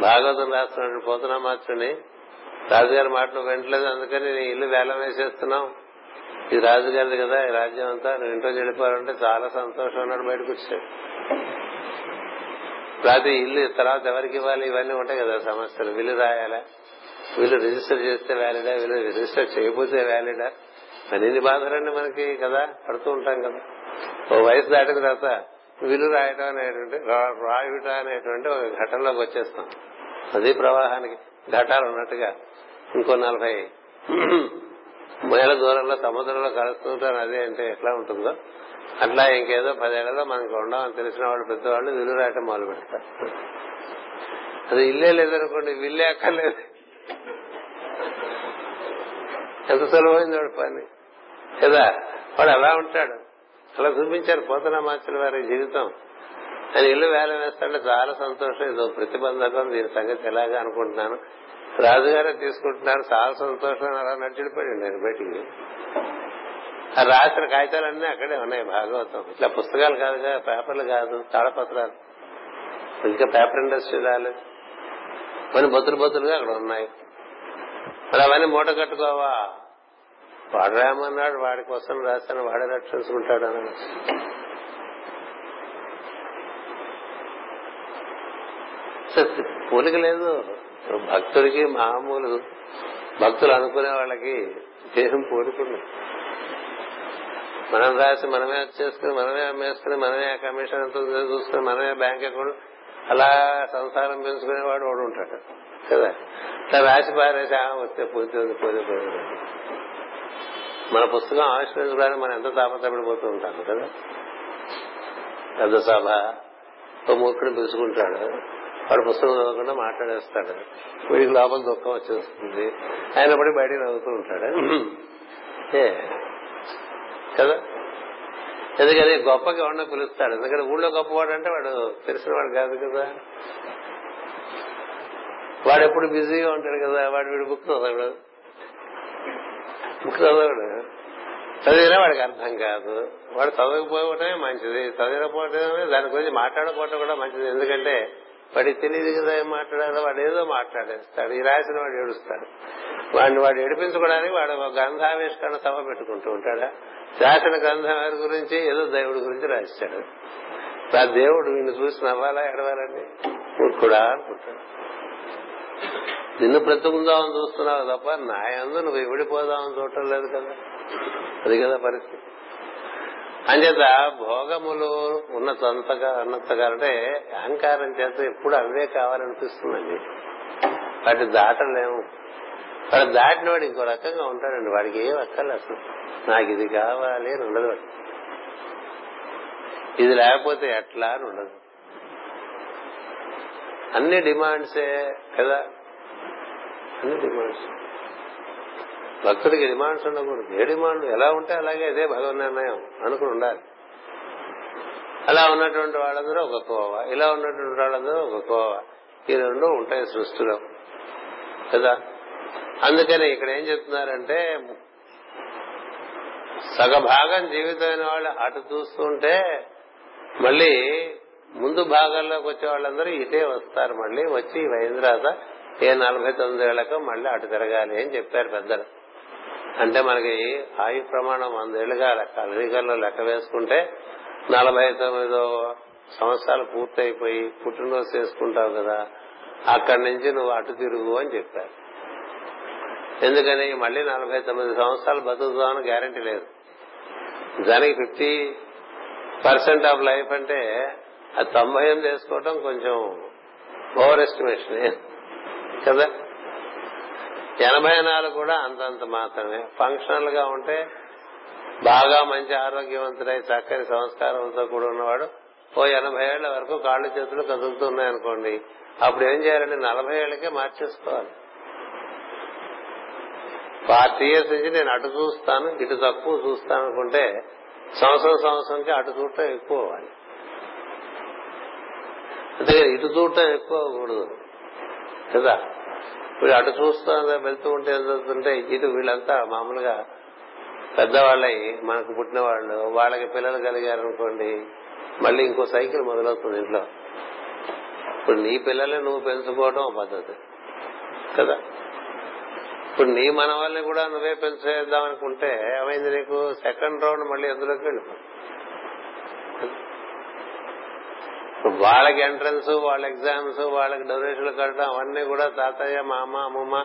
భాగవతం రాస్తున్నట్టు పోతున్నా మాత్రని రాజుగారి మాటలు వింటలేదు అందుకని నేను ఇల్లు వేలం వేసేస్తున్నాం. ఇది రాజుగారిది కదా ఈ రాజ్యం అంతా. నేను ఇంట్లో చెడిపోవాలంటే చాలా సంతోషం అన్నాడు బయటకు వచ్చాడు. రాత్రి ఇల్లు తర్వాత ఎవరికి ఇవ్వాలి? ఇవన్నీ ఉంటాయి కదా సమస్యలు. విల్లు రాయాలా? వీళ్ళు రిజిస్టర్ చేస్తే వ్యాలిడా వీళ్ళు రిజిస్టర్ చేయకపోతే వ్యాలిడా అన్ని బాధలన్నీ మనకి కదా పడుతూ ఉంటాం కదా. ఓ వయసు దాటిన తర్వాత విలు రాయటం అనేటువంటి రాయుట అనేటువంటి ఒక ఘటనలోకి వచ్చేస్తాం. అది ప్రవాహానికి ఘటాలు ఉన్నట్టుగా ఇంకో నలభై మైల దూరంలో సముద్రంలో కలుస్తుంటారు అదే అంటే ఎట్లా ఉంటుందో. అట్లా ఇంకేదో పదేళ్ళలో మనకు ఉండమని తెలిసిన వాళ్ళు పెద్దవాళ్ళు విలు రాయటం మొదలు పెడతారు. అది ఇల్లే లేదనుకోండి విల్లే అక్కర్లేదు. ఎంత సులభమైంది వాడు పని? కదా? వాడు అలా ఉంటాడు. అలా చూపించారు పోతన మాచుల వారి జీవితం. ఆయన ఇల్లు వేల వేస్తాడు చాలా సంతోషం. ఇదో ప్రతిబంధకం దీని సంగతి ఎలాగా అనుకుంటున్నాను. రాజుగారే తీసుకుంటున్నారు. చాలా సంతోషం. అలా నడిచిపోయాడు. నేను బయటికి ఆ రాసిన కాగితాలన్నీ అక్కడే ఉన్నాయి భాగవతం. ఇట్లా పుస్తకాలు కాదుగా పేపర్లు కాదు తాళపత్రాలు ఇంకా పేపర్ ఇండస్ట్రీ రాలేదు కొన్ని బొత్తులు బొత్తులుగా అక్కడ ఉన్నాయి. మరి అవన్నీ మూట కట్టుకోవా? వాడు రామన్నాడు వాడి కోసం రాశాను వాడే రక్షించుకుంటాడు అని పోలిక లేదు. భక్తుడికి మామూలు భక్తులు అనుకునే వాళ్ళకి దేహం పోలికుంది మనం రాసి మనమే చేసుకుని మనమే అమ్మేసుకుని మనమే కమిషన్ ఎంత చూసుకుని మనమే బ్యాంక్ అకౌంట్ అలా సంసారం పెంచుకునేవాడు వాడు ఉంటాడు. కదా? ఇట్లా రాసి పారేసి వస్తే పూర్తి పోతే పోతే. మన పుస్తకం ఆవిష్కరించడానికి మనం ఎంత తాపత్రపడిపోతూ ఉంటాము కదా? పెద్ద సభ ఓ మూర్ఖుడు పిలుచుకుంటాడు. వాడు పుస్తకం చదవకుండా మాట్లాడేస్తాడు. వీడికి లోపల దుఃఖం వచ్చేస్తుంది. అయినప్పటికీ బయటికి నవ్వుతూ ఉంటాడు. ఏ? కదా? ఎందుకని గొప్పగా ఉన్న పిలుస్తాడు. ఎందుకంటే ఊళ్ళో గొప్పవాడు అంటే వాడు తెలిసిన వాడు కాదు కదా. వాడు ఎప్పుడు బిజీగా ఉంటాడు కదా. వాడు వీడు బుక్ చదవడు. బుక్ చదవడు. చదివినా వాడికి అర్థం కాదు. వాడు చదవకపోవటమే మంచిది. చదివకపోవటమే దాని గురించి మాట్లాడకపోవటం కూడా మంచిది. ఎందుకంటే వాడికి తెలియదు కదా ఏం మాట్లాడాలో వాడు ఏదో మాట్లాడేస్తాడు. ఈ రాసిన వాడు ఏడుస్తాడు. వాడిని వాడు ఏడిపించుకోవడానికి వాడు ఒక గ్రంథావిష్కరణ సభ పెట్టుకుంటూ ఉంటాడు? రాసిన గ్రంథం గురించి? ఏదో దేవుడి గురించి రాశాడు. ఆ దేవుడు నిన్ను చూసి నవ్వాలా ఎడవాలండి కూడా అనుకుంటాడు. నిన్ను బ్రతుకుందామని చూస్తున్నావు తప్ప నా యందు నువ్వు విడిపోదామని చూడటం లేదు కదా? అది కదా పరిస్థితి. అంచేత భోగములు ఉన్నతంతగా ఉన్నంతగా అంటే అహంకారం చేత ఎప్పుడు అవే కావాలనిపిస్తుందండి. వాటి దాటలేము. వాడు దాటిన వాడు ఇంకో రకంగా ఉంటాడండి. వాడికి ఏం అక్కర్లేదు అసలు. నాకు ఇది కావాలి అని ఉండదు వాడు. ఇది లేకపోతే ఎట్లా అని ఉండదు. అన్ని డిమాండ్సే కదా. అన్ని డిమాండ్స్. భక్తుడికి డిమాండ్స్ ఉండకూడదు. ఏ డిమాండ్ ఎలా ఉంటే అలాగే అదే భగవన్ నిర్ణయం అనుకుని ఉండాలి. అలా ఉన్నటువంటి వాళ్ళందరూ ఒక కోవ ఇలా ఉన్నటువంటి వాళ్ళందరూ ఒక కోవ. ఈ రెండు ఉంటాయి సృష్టిలో. కదా? అందుకని ఇక్కడ ఏం చెప్తున్నారంటే సగభాగం జీవితమైన వాళ్ళు అటు చూస్తుంటే మళ్ళీ ముందు భాగంలోకి వచ్చే వాళ్ళందరూ ఇటే వస్తారు. మళ్ళీ వచ్చి అయిన తర్వాత ఏ నలభై తొమ్మిది ఏళ్ళకు మళ్ళీ అటు తిరగాలి అని చెప్పారు పెద్దలు. అంటే మనకి ఆయు ప్రమాణం వందేళ్ళుగా లెక్క లెక్క వేసుకుంటే నలభై తొమ్మిదో సంవత్సరాలు పూర్తయిపోయి పుట్టినరోజు చేసుకుంటావు కదా అక్కడి నుంచి నువ్వు అటు తిరుగు అని చెప్పారు. ఎందుకని మళ్ళీ నలభై తొమ్మిది సంవత్సరాలు బతుకుతామని గ్యారంటీ లేదు. దానికి ఫిఫ్టీ పర్సెంట్ ఆఫ్ లైఫ్ అంటే అది తొంభై ఎనిమిది వేసుకోవటం కొంచెం ఓవర్ ఎస్టిమేషన్ కదా. ఎనభై నాలుగు కూడా అంతంత మాత్రమే. ఫంక్షనల్గా ఉంటే బాగా మంచి ఆరోగ్యవంతుడై చక్కని సంస్కారంతో కూడా ఉన్నవాడు ఓ ఎనభై ఏళ్ళ వరకు కాళ్ళు చేతులు కదులుతున్నాయి అనుకోండి. అప్పుడు ఏం చేయాలంటే నలభై ఏళ్ళకే మార్చేసుకోవాలి. ఫార్టీ ఇయర్స్ నుంచి నేను అటు చూస్తాను ఇటు తక్కువ చూస్తాను అనుకుంటే సంవత్సరం సంవత్సరంకి అటు చూడటం ఎక్కువ అవ్వాలి. అంతే ఇటు చూడటం ఎక్కువ కూడదు కదా? ఇప్పుడు అటు చూస్తూ వెళ్తూ ఉంటే వెళ్తుంటే ఇటు వీళ్ళంతా మామూలుగా పెద్దవాళ్ళై మనకు పుట్టిన వాళ్ళు వాళ్ళకి పిల్లలు కలిగారు అనుకోండి మళ్ళీ ఇంకో సైకిల్ మొదలవుతుంది ఇంట్లో. ఇప్పుడు నీ పిల్లల్ని నువ్వు పెంచుకోవడం పద్ధతి కదా? ఇప్పుడు నీ మన వాళ్ళని కూడా నువ్వే పెంచేద్దాం అనుకుంటే ఏమైంది నీకు? సెకండ్ రౌండ్ మళ్ళీ అందులోకి వెళ్ళిపో వాళ్ళకి ఎంట్రన్స్ వాళ్ళ ఎగ్జామ్స్ వాళ్ళకి డొనేషన్లు కట్టడం అవన్నీ కూడా తాతయ్య మామ అమ్మమ్మ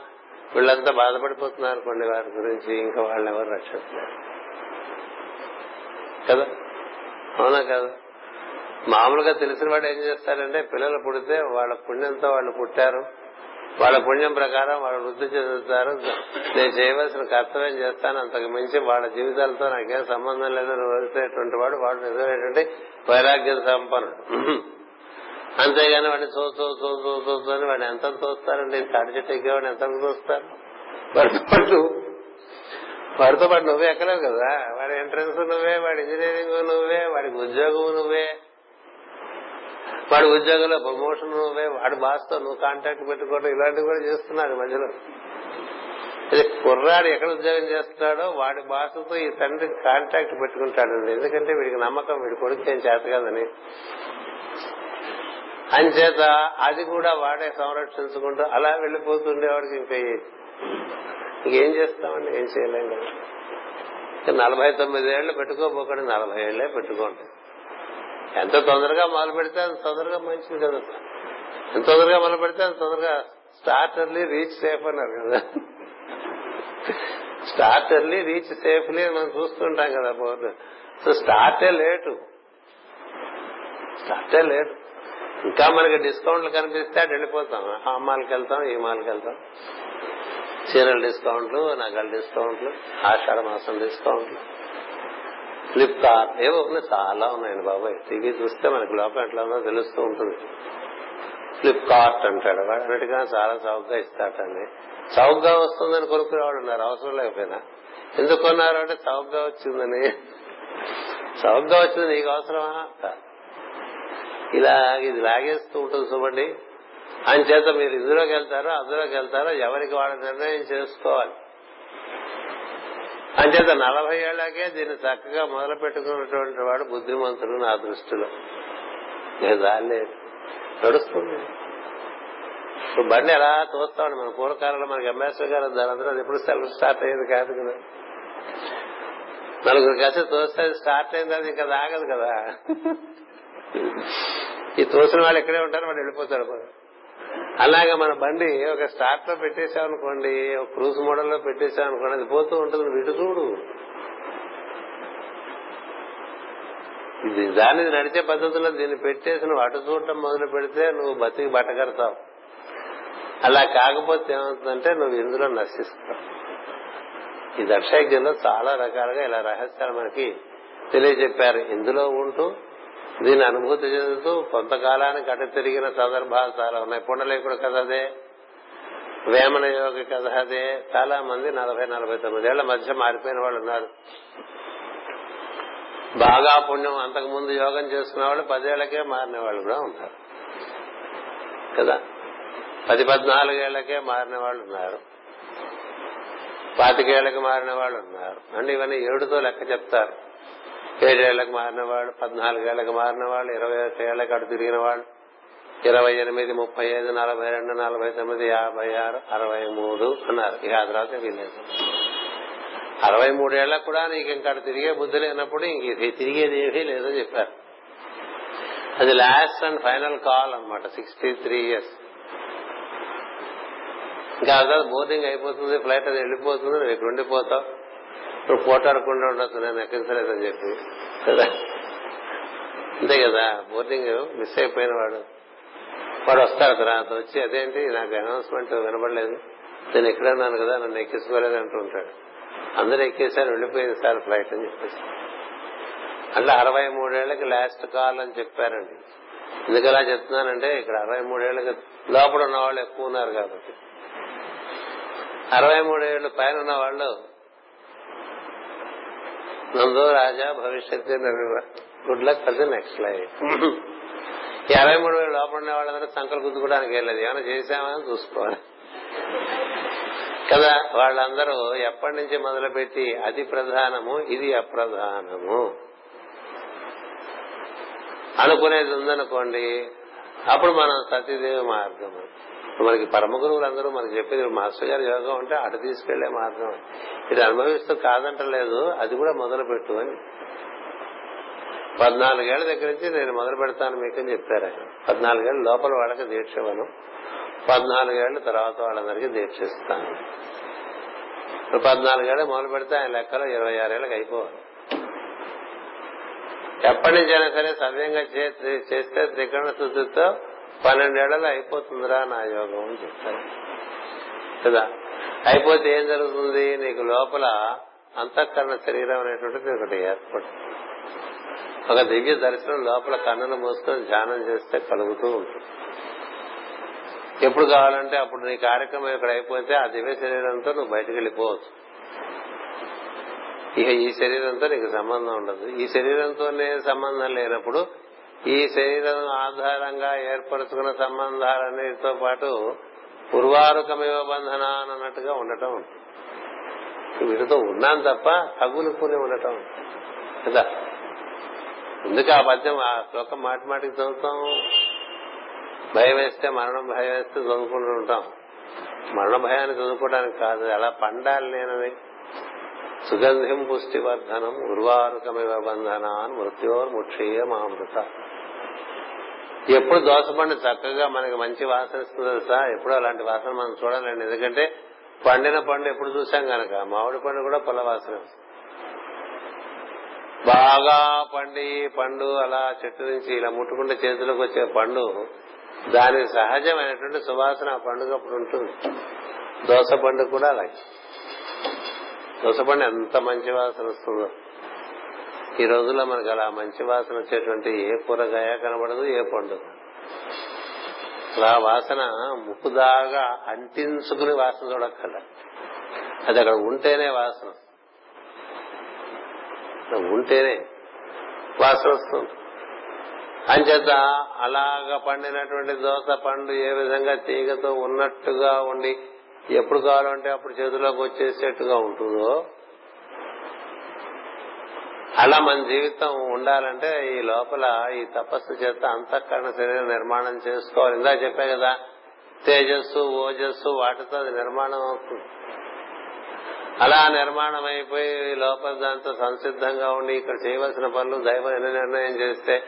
వీళ్ళంతా బాధపడిపోతున్నారు కొన్ని వారి గురించి. ఇంకా వాళ్ళని ఎవరు రక్షిస్తున్నారు కదా? అవునా కదా? మామూలుగా తెలిసిన వాడు ఏం చేస్తారంటే పిల్లలు పుడితే వాళ్ళ పుణ్యంతో వాళ్ళు పుట్టారు. వాళ్ళ పుణ్యం ప్రకారం వాళ్ళు వృద్ధి చెందుతారు. నేను చేయవలసిన కర్తవ్యం చేస్తాను. అంతకు మించి వాళ్ళ జీవితాలతో నాకేం సంబంధం లేదని వదిలేటువంటి వాడు వాడు నిజమైనటువంటి వైరాగ్య సంపన్నుడు. అంతేగాని వాడిని తో తో తో తో తో తో అని వాడిని ఎంత తోస్తారండి తాడి చెట్టు ఎక్కేవాడిని ఎంత తోస్తారు వాడితో పాటు వాడితో పాటు నువ్వే ఎక్కలేవు కదా. వాడి ఎంట్రన్స్ నువ్వే వాడి ఇంజనీరింగ్ నువ్వే వాడికి ఉద్యోగం నువ్వే. వాడి ఉద్యోగంలో ప్రమోషన్ నువ్వే వాడి బాస్తో నువ్వు కాంటాక్ట్ పెట్టుకోవడం ఇలాంటివి కూడా చేస్తున్నాడు మధ్యలో. అదే కుర్రాడు ఎక్కడ ఉద్యోగం చేస్తున్నాడో వాడి బాసుతో ఈ తండ్రి కాంటాక్ట్ పెట్టుకుంటాడండి ఎందుకంటే వీడికి నమ్మకం వీడి కొడుకు ఏం చేత కదని. అంచేత అది కూడా వాడే సంరక్షించుకుంటూ అలా వెళ్ళిపోతుండేవాడికి ఇంకా ఇంకేం చేస్తామండి? ఏం చేయలేం కదా. నలభై తొమ్మిది ఏళ్ళు పెట్టుకోబోకండి నలభై ఏళ్ళే పెట్టుకోండి. ఎంత తొందరగా మొదలు పెడితే అంత తొందరగా మంచిది కదా. ఎంత తొందరగా మొదలు పెడితే అంత తొందరగా స్టార్ట్ ఎర్లీ రీచ్ సేఫ్ అన్నారు కదా. స్టార్ట్ ఎర్లీ రీచ్ సేఫ్లీ మనం చూస్తుంటాం కదా బోర్డు. సో స్టార్టే లేటు. స్టార్టే లేటు. ఇంకా మనకి డిస్కౌంట్లు కనిపిస్తే అటు వెళ్ళిపోతాం. ఆ మాల్కి వెళ్తాం ఈ మాల్కి వెళ్తాం. చీరల డిస్కౌంట్లు నగల డిస్కౌంట్లు ఆషాఢ మాసం డిస్కౌంట్లు. ఫ్లిప్కార్ట్. ఏవో ఉన్నాయి. చాలా ఉన్నాయండి బాబాయ్. టీవీ చూస్తే మనకి లోపం ఎట్లా ఉందో తెలుస్తూ ఉంటుంది. ఫ్లిప్కార్ట్ అంటాడు. వాడు అన్నట్టుగా చాలా చౌకగా ఇస్తాటండి చౌకగా వస్తుందని కొనుక్కునేవాడు ఉన్నారు అవసరం లేకపోయినా. ఎందుకు కొన్నారు అంటే చౌకగా వచ్చిందని. చౌకగా వచ్చింది నీకు అవసరమా? ఇలా ఇది లాగేస్తూ ఉంటుంది చూడండి చేత మీరు ఇందులోకి వెళ్తారో అందులోకి వెళ్తారో ఎవరికి వాళ్ళ నిర్ణయం చేసుకోవాలి. అంచేత నలభై ఏళ్ళకే దీన్ని చక్కగా మొదలు పెట్టుకున్నటువంటి వాడు బుద్ధిమంతుడు నా దృష్టిలో. లేదు నడుస్తుంది. ఇప్పుడు బండి ఎలా తోస్తామండి? మన పూర్వకాలంలో మనకి ఎంఎస్ఏ గారు దాని అది ఎప్పుడు సెల్ఫ్ స్టార్ట్ అయ్యేది కాదు కదా. నలుగురు కలిసి తోస్తే స్టార్ట్ అయింది అది ఇంకా ఆగదు కదా. ఈ తోసిన వాళ్ళు ఇక్కడే ఉంటారు వాడు వెళ్ళిపోతాడు అలాగా మన బండి ఒక స్టార్ట్లో పెట్టేశామనుకోండి ఒక క్రూజ్ మోడల్లో పెట్టేశామనుకోండి అది పోతూ ఉంటుంది విటు చూడు. ఇది దాని నడిచే పద్ధతిలో దీన్ని పెట్టేసి నువ్వు అటు చూడటం మొదలు పెడితే నువ్వు బతికి బట్టగడతావు. అలా కాకపోతే ఏమవుతుందంటే నువ్వు ఇందులో నశిస్తావు. ఈ దక్షయజ్ఞంలో చాలా రకాలుగా ఇలా రహస్యాలు మనకి తెలియజెప్పారు. ఇందులో ఉంటూ దీన్ని అనుభూతి చెందుతూ కొంతకాలానికి అటు తిరిగిన సందర్భాలు చాలా ఉన్నాయి. పుండలేకుడు కథ అదే వేమన యోగి కథ అదే చాలా మంది నలభై నలభై తొమ్మిది ఏళ్ళ మధ్య మారిపోయిన వాళ్ళు ఉన్నారు. బాగా పుణ్యం అంతకు ముందు యోగం చేసుకున్న వాళ్ళు పదేళ్ళకే మారిన వాళ్ళు కూడా ఉన్నారు. కదా? పది పద్నాలుగేళ్ళకే మారిన వాళ్ళు ఉన్నారు. పాతికేళ్ళకు మారిన వాళ్ళు ఉన్నారు. అంటే ఇవన్నీ ఏడుతో లెక్క చెప్తారు. ఏడేళ్ళకు మారిన వాళ్ళు పద్నాలుగేళ్ళకు మారిన వాళ్ళు ఇరవై ఏళ్ళకు అటు తిరిగిన వాళ్ళు ఇరవై ఎనిమిది ముప్పై ఐదు నలభై రెండు నలభై తొమ్మిది యాభై ఆరు అరవై మూడు అన్నారు. ఇక ఆ తర్వాత వీలేదు అరవై మూడేళ్ళకు కూడా నీకు ఇంకా తిరిగే బుద్ధి లేనప్పుడు ఇంక తిరిగేది ఏమీ లేదని చెప్పారు. అది లాస్ట్ అండ్ ఫైనల్ కాల్ అనమాట సిక్స్టీ త్రీ ఇయర్స్ ఇంకా తర్వాత బోర్డింగ్ అయిపోతుంది ఫ్లైట్ అది వెళ్ళిపోతుంది నువ్వు ఇక్కడ ఉండిపోతావు నువ్వు పోటాడకుండా ఉండొచ్చు నేను ఎక్కించలేదని చెప్పి. కదా? అంతే కదా? బోర్డింగ్ మిస్ అయిపోయిన వాడు. వాడు వస్తాడు తర్వాత వచ్చి అదేంటి? నాకు అనౌన్స్మెంట్ వినబడలేదు నేను ఎక్కడ ఉన్నాను కదా నన్ను ఎక్కించుకోలేదు అంటూ ఉంటాడు. అందరూ ఎక్కేసారు వెళ్ళిపోయింది సార్ ఫ్లైట్ అని చెప్పేసి. అట్లా అరవై మూడేళ్ళకి లాస్ట్ కాల్ అని చెప్పారండి. ఎందుకు అలా చెప్తున్నానంటే ఇక్కడ అరవై మూడేళ్ళకి లోపల ఉన్న వాళ్ళు ఎక్కువ ఉన్నారు కాబట్టి. అరవై మూడేళ్ళు పైన ఉన్న వాళ్ళు నందో రాజా భవిష్యత్తు good luck for the next life ఇరవై మూడు వేలు లోపల ఉన్న వాళ్ళందరూ సంకలు గుద్దుకోవడానికి వెళ్ళదు ఏమైనా చేశామని చూసుకోవాలి కదా వాళ్ళందరూ ఎప్పటి నుంచి మొదలుపెట్టి అది ప్రధానము ఇది అప్రధానము. అనుకునేది ఉందనుకోండి అప్పుడు మనం సతీదేవి మార్గం మనకి పరమ గురువులందరూ మనకి చెప్పేది మాస్టర్ గారు యోగం అంటే అటు తీసుకెళ్ళే మార్గం. ఇది అనుభవిస్తూ కాదంటలేదు అది కూడా మొదలు పెట్టు అని. పద్నాలుగేళ్ళ దగ్గర నుంచి నేను మొదలు పెడతాను మీకు అని చెప్పారు ఆయన. పద్నాలుగేళ్ళ లోపల వాళ్ళకి దీక్ష ఇవ్వను. పద్నాలుగేళ్ళ తర్వాత వాళ్ళందరికీ దీక్ష ఇస్తాను. పద్నాలుగేళ్ళు మొదలు పెడితే ఆయన లెక్కలో ఇరవై ఆరేళ్ళకి అయిపోవాలి. ఎప్పటి నుంచైనా సరే సవ్యంగా చేస్తే త్రికరణ శుద్ధితో పన్నెండేళ్ళలో అయిపోతుందిరా నా యోగం అని చెప్తారు. కదా? అయిపోతే ఏం జరుగుతుంది? నీకు లోపల అంతఃకరణ శరీరం అనేటువంటిది ఒకటి ఏర్పడుతుంది ఒక దివ్య దర్శనం లోపల కన్నులు మూసుకొని ధ్యానం చేస్తే కలుగుతూ ఉంటుంది. ఎప్పుడు కావాలంటే అప్పుడు నీ కార్యక్రమం ఇక్కడ అయిపోతే ఆ దివ్య శరీరంతో నువ్వు బయటకు వెళ్ళిపోవచ్చు. ఇక ఈ శరీరంతో నీకు సంబంధం ఉండదు. ఈ శరీరంతోనే సంబంధం లేనప్పుడు ఈ శరీరం ఆధారంగా ఏర్పరచుకున్న సంబంధాలన్నిటితో పాటు పూర్వారుకమేవ బంధన అన్నట్టుగా ఉండటం వీటితో ఉన్నాను తప్ప తగులుకుని ఉండటం కదా? ఎందుకు ఆ పద్యం ఆ శ్లోకం మాటి మాటికి చదువుతాం? భయం వేస్తే మరణం భయం వేస్తే చదువుకుంటూ ఉంటాం. మరణ భయాన్ని చదువుకోవడానికి కాదు అలా పండాలి నేనని. సుగంధిం పుష్టివర్ధనం ఉర్వారుకమివ బంధనాన్ మృత్యోర్ముక్షీయ మామృత ఎప్పుడు దోసపండు చక్కగా మనకి మంచి వాసన ఇస్తుంది తెలుసా? ఎప్పుడు అలాంటి వాసన మనం చూడాలండి. ఎందుకంటే పండిన పండు ఎప్పుడు చూసాం గనక మామిడి పండు కూడా పొల వాసన. బాగా పండి పండు అలా చెట్టు నుంచి ఇలా ముట్టుకుంటే చేతిలోకి వచ్చే పండు దాని సహజమైనటువంటి సువాసన ఆ పండుగ అప్పుడు ఉంటుంది. దోస పండు కూడా అలాగే. దోస పండు ఎంత మంచి వాసన వస్తుందో. ఈ రోజుల్లో మనకు అలా మంచి వాసన వచ్చేటువంటి ఏ కూరగాయ కనబడదు ఏ పండు. అలా వాసన ముక్కుదాగా అంటించుకుని వాసన చూడక్కల అది అక్కడ ఉంటేనే వాసన. ఉంటేనే వాసన వస్తుంది. అంచేత అలాగ పండినటువంటి దోస పండు ఏ విధంగా తీగతో ఉన్నట్టుగా ఉండి ఎప్పుడు కావాలంటే అప్పుడు చేతిలోకి వచ్చేసేట్టుగా ఉంటుందో అలా మన జీవితం ఉండాలంటే ఈ లోపల ఈ తపస్సు చేత అంతఃకరణ శరీర నిర్మాణం చేసుకోవాలి. ఇందా చెప్పా కదా తేజస్సు ఓజస్సు వాటితో అది నిర్మాణం అవుతుంది. అలా నిర్మాణం అయిపోయి లోపల దాంతో సంసిద్ధంగా ఉండి ఇక్కడ చేయవలసిన పనులు దైవం ఎన్ని నిర్ణయం చేస్తే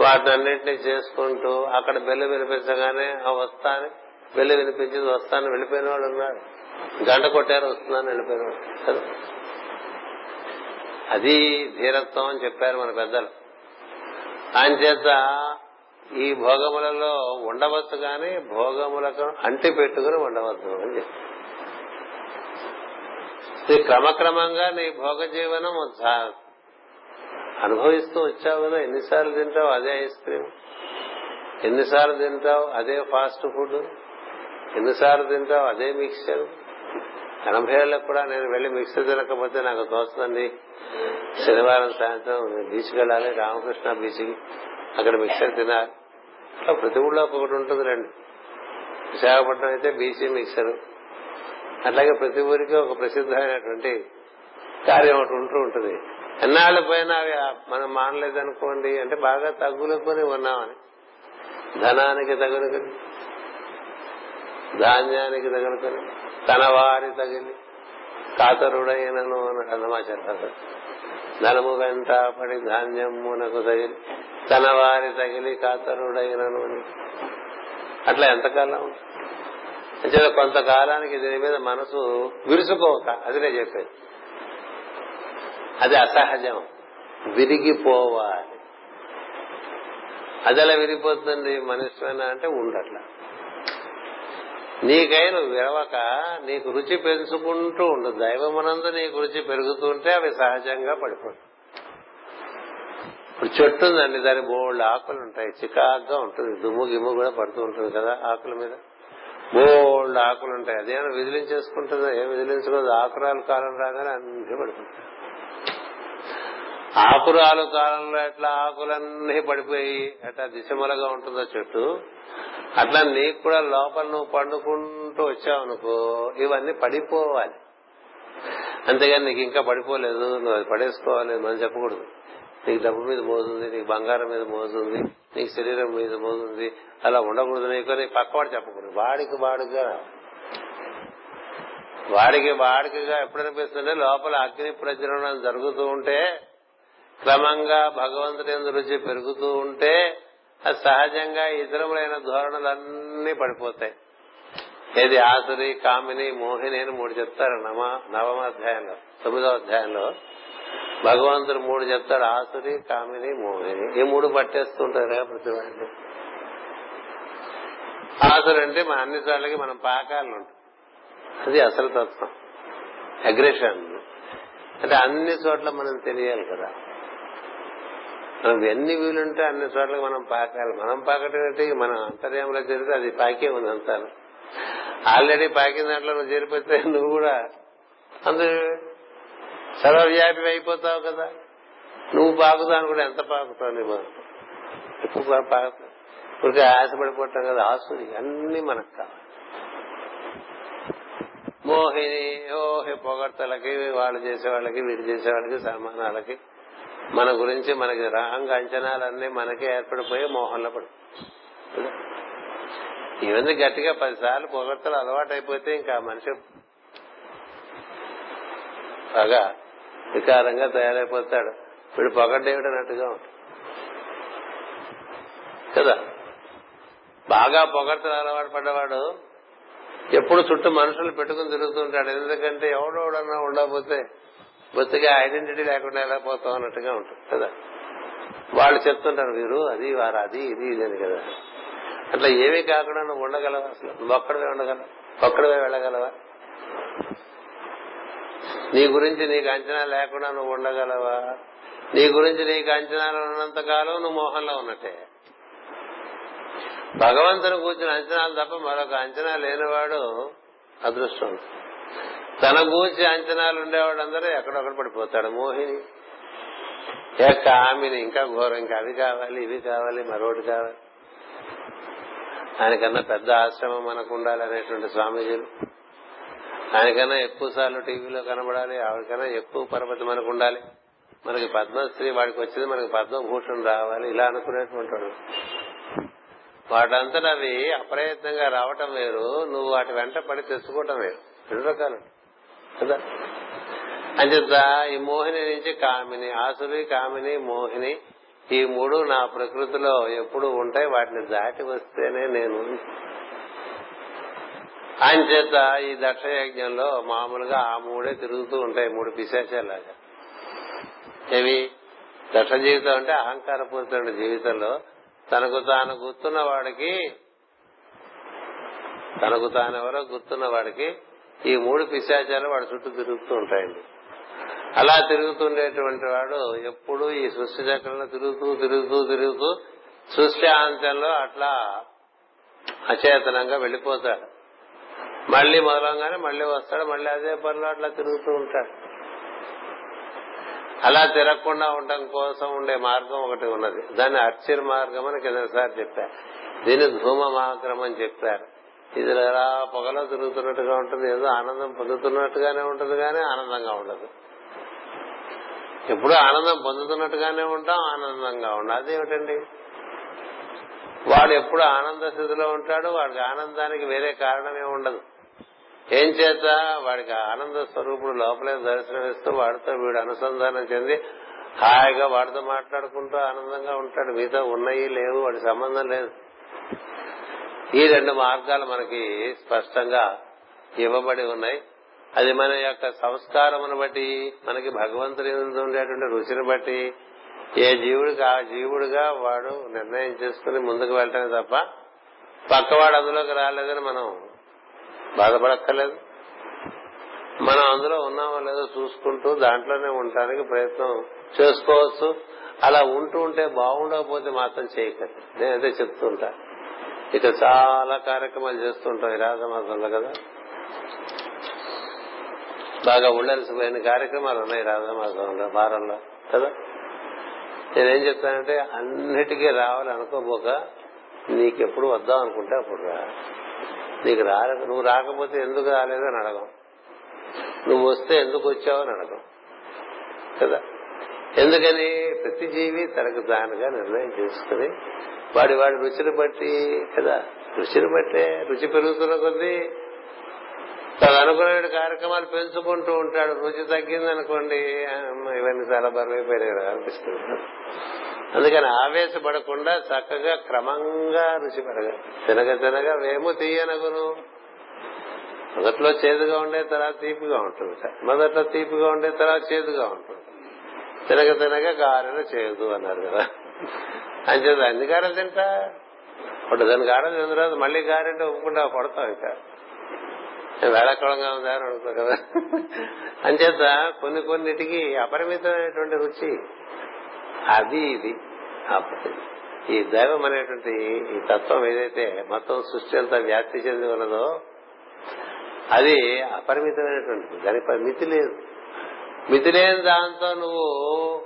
వాటినన్నింటినీ చేసుకుంటూ అక్కడ బెల్లు వినిపించగానే ఆ వస్తాను బెల్లు వినిపించింది వస్తాను వెళ్ళిపోయిన వాళ్ళు ఉన్నారు. గంట కొట్టారు వస్తున్నాను వెళ్ళిపోయిన వాళ్ళు. అది ధీరత్వం అని చెప్పారు మన పెద్దలు. అంచేత ఈ భోగములలో ఉండవచ్చు కానీ భోగములకు అంటి పెట్టుకుని ఉండవద్దు అని చెప్పారు. క్రమక్రమంగా నీ భోగ జీవనం అనుభవిస్తూ వచ్చావు కదా ఎన్నిసార్లు తింటావు అదే ఐస్ క్రీమ్? ఎన్నిసార్లు తింటావు అదే ఫాస్ట్ ఫుడ్? ఎన్నిసార్లు తింటావు అదే మిక్చర్? ఎనభై ఏళ్ళకు కూడా నేను వెళ్ళి మిక్సర్ తినకపోతే నాకు తోస్తుంది శనివారం సాయంత్రం బీచ్కి వెళ్ళాలి రామకృష్ణ బీచ్కి. అక్కడ మిక్సర్ తినాలి. అట్లా ప్రతి ఊళ్ళో ఒకటి ఉంటుంది రండి. విశాఖపట్నం అయితే బీచ్ మిక్సర్. అట్లాగే ప్రతి ఊరికి ఒక ప్రసిద్ధమైనటువంటి కార్యం ఒకటి ఉంటూ ఉంటుంది. ఎన్నాళ్ళ పోయినా అవి మనం మానలేదనుకోండి అంటే బాగా తగ్గులుకొని ఉన్నామని. ధనానికి తగులుకొని ధాన్యానికి తగులుకొని. తన వారి తగిలి కాతరుడైనను అన్నాడు అన్నమాచార్య ధనము వెంట పడి ధాన్యమునకు తగిలి తన వారి తగిలి కాతరుడైనను అని. అట్లా ఎంతకాలం? అంటే కొంతకాలానికి దీని మీద మనసు విరుసుకోక అది నేను చెప్పేది. అది అసహజం. విరిగిపోవాలి. అది అలా విరిగిపోతుంది మనుష్యమైన అంటే ఉండట్లా. నీకై నువ్వు విరవక నీకు రుచి పెంచుకుంటూ ఉండు. దైవమునందు నీకు రుచి పెరుగుతుంటే అవి సహజంగా పడిపోతాయి. ఇప్పుడు చెట్టు ఉందండి దాని బోల్డ్ ఆకులు ఉంటాయి. చికాగ్గా ఉంటుంది. దుమ్ము గిమ్ము కూడా పడుతూ ఉంటుంది కదా ఆకుల మీద. బోల్డ్ ఆకులు ఉంటాయి. అదేమైనా విదిలించేసుకుంటుందో? ఏం విదిలించుకోదు ఆకురాలు కాలం రాగానే అన్ని పడిపోతాయి. ఆకురాలు కాలంలో ఎట్లా ఆకులన్నీ పడిపోయి అట్లా దిశమలగా ఉంటుందో చెట్టు. అట్లా నీకు కూడా లోపల నువ్వు పండుకుంటూ వచ్చావు అనుకో ఇవన్నీ పడిపోవాలి. అంతేగాని నీకు ఇంకా పడిపోలేదు నువ్వు అది పడేసుకోవాలి మనం చెప్పకూడదు. నీకు డబ్బు మీద మోజుంది నీకు బంగారం మీద మోజుంది నీకు శరీరం మీద మోజుంది అలా ఉండకూడదు. నీకు నీకు పక్కవాడు చెప్పకూడదు. వాడికి వాడుగా వాడికి వాడికిగా ఎప్పుడనిపిస్తుంటే లోపల అగ్ని ప్రజ్వలనం జరుగుతూ ఉంటే క్రమంగా భగవంతుడి రుచి పెరుగుతూ ఉంటే సహజంగా ఇతరములైన ధోరణులన్నీ పడిపోతాయి. ఏది ఆసురి కామిని మోహిని అని మూడు చెప్తారు నమ నవమ అధ్యాయంలో తొమ్మిదవ అధ్యాయంలో. భగవంతుడు మూడు చెప్తాడు ఆసురి కామిని మోహిని. ఈ మూడు పట్టేస్తుంటారు ప్రతి వాళ్ళు ఆసురు అంటే మన అన్ని సార్లకి మనం పాకాలను ఉంటాం అది అసలు తత్వం. అగ్రెషన్. అంటే అన్ని చోట్ల మనం తెలియాలి కదా. ఎన్ని వీలుంటే అన్ని చోట్ల మనం పాకాలి. మనం పాకటం ఏంటి మన అంతర్యంలో జరిగితే అది పాకే ఉంది అంతా ఆల్రెడీ పాకిన దాంట్లో నువ్వు చేరిపోతే నువ్వు కూడా అందు సర్వవ్యాపి అయిపోతావు కదా. నువ్వు పాకుతాను కూడా ఎంత పాకుతావు నువ్వు ఎక్కువ పాకుతావు ఊరికే ఆశపడిపోతాం కదా ఆసురి అన్ని మనకు కావాలి. మోహిని ఓహి పొగడ్తలకి వాళ్ళు చేసేవాళ్ళకి వీడు చేసేవాళ్ళకి సన్మానాలకి మన గురించి మనకి రాంగ్ అంచనాలన్నీ మనకే ఏర్పడిపోయి మోహంలో పడు. ఇవన్నీ గట్టిగా పదిసార్లు పొగడ్తలు అలవాటు అయిపోతే ఇంకా మనిషి బాగా వికారంగా తయారైపోతాడు. వీడు పొగడ్డేవిడన్నట్టుగా ఉంటాడు. కదా? బాగా పొగడ్తలు అలవాటు పడ్డవాడు ఎప్పుడు చుట్టూ మనుషులు పెట్టుకుని తిరుగుతుంటాడు. ఎందుకంటే ఎవడోడన్నా ఉండకపోతే బొత్తిగా ఐడెంటిటీ లేకుండా ఎలా పోతాం అన్నట్టుగా ఉంటుంది కదా? వాళ్ళు చెప్తుంటారు వీరు అది వారు అది ఇది ఇది అని కదా? అట్లా ఏమీ కాకుండా నువ్వు ఉండగలవా అసలు? నువ్వు ఒక్కడవే ఉండగలవా? ఒక్కడవే వెళ్ళగలవా? నీ గురించి నీకు అంచనా లేకుండా నువ్వు ఉండగలవా? నీ గురించి నీకు అంచనాలు ఉన్నంత కాలం నువ్వు మోహంలో ఉన్నట్టే. భగవంతుని కూర్చుని అంచనాలు తప్ప మరొక అంచనా లేనివాడు అదృష్టం తన గూర్చి అంచనాలు ఉండేవాడు అందరూ ఎక్కడొక్కడ పడిపోతాడు? మోహిని. యొక్క ఆమెని ఇంకా ఘోరం. ఇంకా అవి కావాలి ఇవి కావాలి మరొకటి కావాలి. ఆయనకన్నా పెద్ద ఆశ్రమం మనకు ఉండాలి అనేటువంటి స్వామీజీలు. ఆయనకన్నా ఎక్కువ సార్లు టీవీలో కనబడాలి ఆవిడకన్నా ఎక్కువ పరపతి మనకు ఉండాలి. మనకి పద్మశ్రీ వాడికి వచ్చింది మనకి పద్మభూషణ్ రావాలి ఇలా అనుకునేటువంటి వాడు. వాటంతట అవి అప్రయత్నంగా రావటం వేరు నువ్వు వాటి వెంట పడి తెచ్చుకోవటం వేరు. రెండు రకాలు. కదా? అంచేత ఈ మోహిని నుంచి కామిని ఆసురి కామిని మోహిని ఈ మూడు నా ప్రకృతిలో ఎప్పుడు ఉంటాయి వాటిని దాటి వస్తేనే నేను. అంచేత ఈ దక్ష యజ్ఞంలో మామూలుగా ఆ మూడే తిరుగుతూ ఉంటాయి మూడు పిశాచాలాగా. ఏవి? దక్ష జీవితం అంటే అహంకారపూరిత జీవితంలో తనకు తాను గుర్తున్న వాడికి తనకు తానెవరో గుర్తున్న వాడికి ఈ మూడు పిశాచాలు వాడి చుట్టూ తిరుగుతూ ఉంటాయండి. అలా తిరుగుతుండేటువంటి వాడు ఎప్పుడు ఈ సృష్టి చక్రంలో తిరుగుతూ తిరుగుతూ తిరుగుతూ సృష్టి అంత్యంలో అట్లా అచేతనంగా వెళ్ళిపోతాడు మళ్ళీ మొదలంగానే మళ్ళీ వస్తాడు మళ్ళీ అదే పనిలో అట్లా తిరుగుతూ ఉంటాడు. అలా తిరగకుండా ఉండటం కోసం ఉండే మార్గం ఒకటి ఉన్నది. దాన్ని అర్చిర్ మార్గం అని కిందసారి చెప్పారు. దీన్ని ధూమ మార్గం అని చెప్పారు. ఇది అలా పొగలో తిరుగుతున్నట్టుగా ఉంటుంది ఏదో ఆనందం పొందుతున్నట్టుగానే ఉంటుంది కానీ ఆనందంగా ఉండదు. ఎప్పుడు ఆనందం పొందుతున్నట్టుగానే ఉంటాం ఆనందంగా ఉండదు అదేమిటండి? వాడు ఎప్పుడు ఆనంద స్థితిలో ఉంటాడు వాడికి ఆనందానికి వేరే కారణమే ఉండదు. ఏం చేత? వాడికి ఆనంద స్వరూపుడు లోపలే దర్శనమిస్తూ వాడితో వీడు అనుసంధానం చెంది హాయిగా వాడితో మాట్లాడుకుంటూ ఆనందంగా ఉంటాడు. మీతో ఉన్నాయి లేవు వాడి సంబంధం లేదు. ఈ రెండు మార్గాలు మనకి స్పష్టంగా ఇవ్వబడి ఉన్నాయి. అది మన యొక్క సంస్కారమును బట్టి మనకి భగవంతుని ఉండేటువంటి రుచిని బట్టి ఏ జీవుడికి ఆ జీవుడిగా వాడు నిర్ణయం చేసుకుని ముందుకు వెళ్ళటమే తప్ప పక్కవాడు అందులోకి రాలేదని మనం బాధపడక్కర్లేదు. మనం అందులో ఉన్నామో లేదో చూసుకుంటూ దాంట్లోనే ఉండటానికి ప్రయత్నం చేసుకోవచ్చు. అలా ఉంటూ ఉంటే బాగుండకపోతే మాత్రం చేయకండి నేనైతే చెప్తుంటా ఇట్లా చాలా కార్యక్రమాలు చేస్తుంటాం ఈ రాజమాసంలో కదా. బాగా ఉండాల్సిపోయిన కార్యక్రమాలు ఉన్నాయి రాజమాసంలో వారంలో కదా. నేనేం చెప్తానంటే అన్నిటికీ రావాలనుకోబోక నీకెప్పుడు వద్దాం అనుకుంటే అప్పుడు రా. నీకు రా నువ్వు రాకపోతే ఎందుకు రాలేదు అని అడగం. నువ్వు వస్తే ఎందుకు వచ్చావు అని అడగం. కదా. ఎందుకని? ప్రతి జీవి తనకు దానిగా నిర్ణయం చేసుకుని వాడి వాడి రుచిని బట్టి కదా? రుచిని బట్టే రుచి పెరుగుతున్న కొద్దీ తను అనుకునే కార్యక్రమాలు పెంచుకుంటూ ఉంటాడు. రుచి తగ్గింది అనుకోండి ఇవన్నీ చాలా బరువైపోయినాయి అనిపిస్తుంది. అందుకని ఆవేశపడకుండా చక్కగా క్రమంగా రుచి పెరగ తినగ తినగా వేము తీయనగును మొదట్లో చేదుగా ఉండే తర్వాత తీపిగా ఉంటుంది మొదట్లో తీపిగా ఉండే తర్వాత చేదుగా ఉంటుంది. తినగ తినగ గారెలు చేదు అన్నారు కదా. అంచేది అన్ని గారెలు తింటా ఇప్పుడు దాని గారెలు తిన్న తర్వాత మళ్ళీ గారెంటే ఒప్పుకుంటా పడతాం ఇంకా. వేళకోళంగా ఉందా అని అడుగుతావు కదా. అంచేత కొన్ని కొన్నిటికి అపరిమితమైనటువంటి రుచి. అది ఇది. ఈ దైవం అనేటువంటి ఈ తత్వం ఏదైతే మొత్తం సృష్టి అంతా వ్యాప్తి చెంది ఉన్నదో అది అపరిమితమైనటువంటిది. దానికి మితి లేదు. మితి లేని దాంతో నువ్వు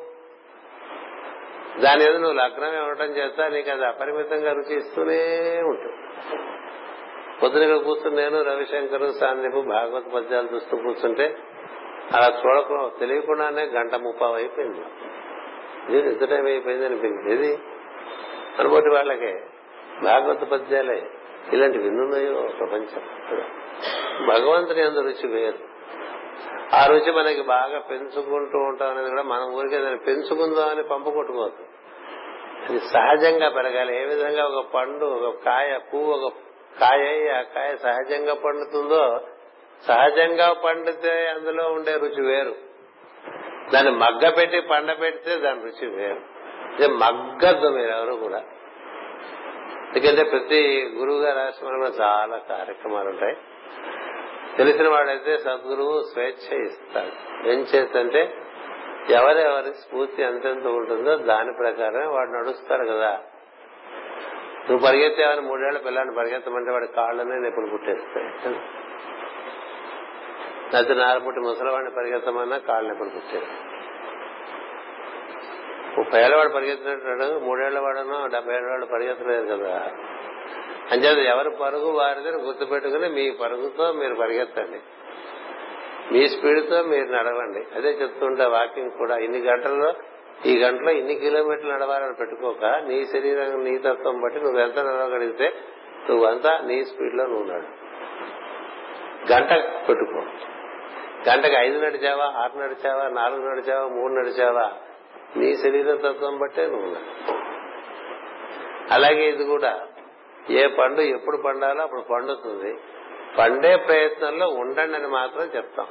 దాని మీద నువ్వు లగ్నం ఇవ్వటం చేస్తా నీకు అది అపరిమితంగా రుచి ఇస్తూనే ఉంటుంది పొద్దున ఇక్కడ కూర్చుని నేను రవిశంకర్ సాందీపు భాగవత్ పద్యాలు చూస్తూ కూర్చుంటే అలా చూడకు తెలియకుండానే గంట ముప్పావు అయిపోయింది. ఇది ఎంత టైం అయిపోయింది అనిపించింది. ఇది అనుకోటి వాళ్ళకే. భాగవత పద్యాలే ఇలాంటి విన్నున్నాయో ప్రపంచం. భగవంతుని అందు రుచి వేరు. ఆ రుచి మనకి బాగా పెంచుకుంటూ ఉంటాం అనేది కూడా మనం ఊరికే దాన్ని పెంచుకుందాం అని పంపు కొట్టుకోవద్దు. అది సహజంగా పెరగాలి. ఏ విధంగా ఒక పండు ఒక కాయ పువ్వు ఒక కాయ ఆ కాయ సహజంగా పండుతుందో సహజంగా పండితే అందులో ఉండే రుచి వేరు. దాన్ని మగ్గ పెట్టి పండ పెడితే దాని రుచి వేరు. ఇది మగ్గద్దు మీరు ఎవరు కూడా. ఎందుకంటే ప్రతి గురువు గారి ఆశ్రమంలో చాలా కార్యక్రమాలు ఉంటాయి. తెలిసిన వాడైతే సద్గురువు స్వేచ్ఛ ఇస్తాడు. ఏం చేస్తంటే ఎవరెవరి స్ఫూర్తి ఎంతెంత ఉంటుందో దాని ప్రకారమే వాడు నడుస్తాడు కదా. నువ్వు పరిగెత్తేవని మూడేళ్ళ పిల్లాన్ని పరిగెత్తమంటే వాడి కాళ్ళనే నిపుణులు పుట్టేస్తాయి. లేకపోతే నారపుట్టి ముసలివాడిని పరిగెత్తమన్నా కాళ్ళ నిపుణులు పుట్టేస్తాయి ముప్పై ఏళ్ళ వాడు పరిగెత్తినట్టు మూడేళ్ళ వాడనో డెబ్బై ఏళ్ళ వాడు పరిగెత్తలేదు కదా. అంచేత ఎవరి పరుగు వారిదని గుర్తు పెట్టుకుని మీ పరుగుతో మీరు పరిగెత్తండి. మీ స్పీడ్తో మీరు నడవండి. అదే చెప్తుంటా వాకింగ్ కూడా ఇన్ని గంటల్లో ఈ గంటలో ఇన్ని కిలోమీటర్లు నడవాలని పెట్టుకోక నీ శరీరం నీ తత్వం బట్టి నువ్వు ఎంత నడవగలిగితే నువ్వంతా నీ స్పీడ్లో నువ్వు నడు. గంట పెట్టుకో. గంటకు ఐదు నడిచావా ఆరు నడిచావా నాలుగు నడిచావా మూడు నడిచావా నీ శరీర తత్వం బట్టే నువ్వు అలాగే ఇది కూడా. ఏ పండు ఎప్పుడు పండాలో అప్పుడు పండుతుంది. పండే ప్రయత్నంలో ఉండండి అని మాత్రం చెప్తాం.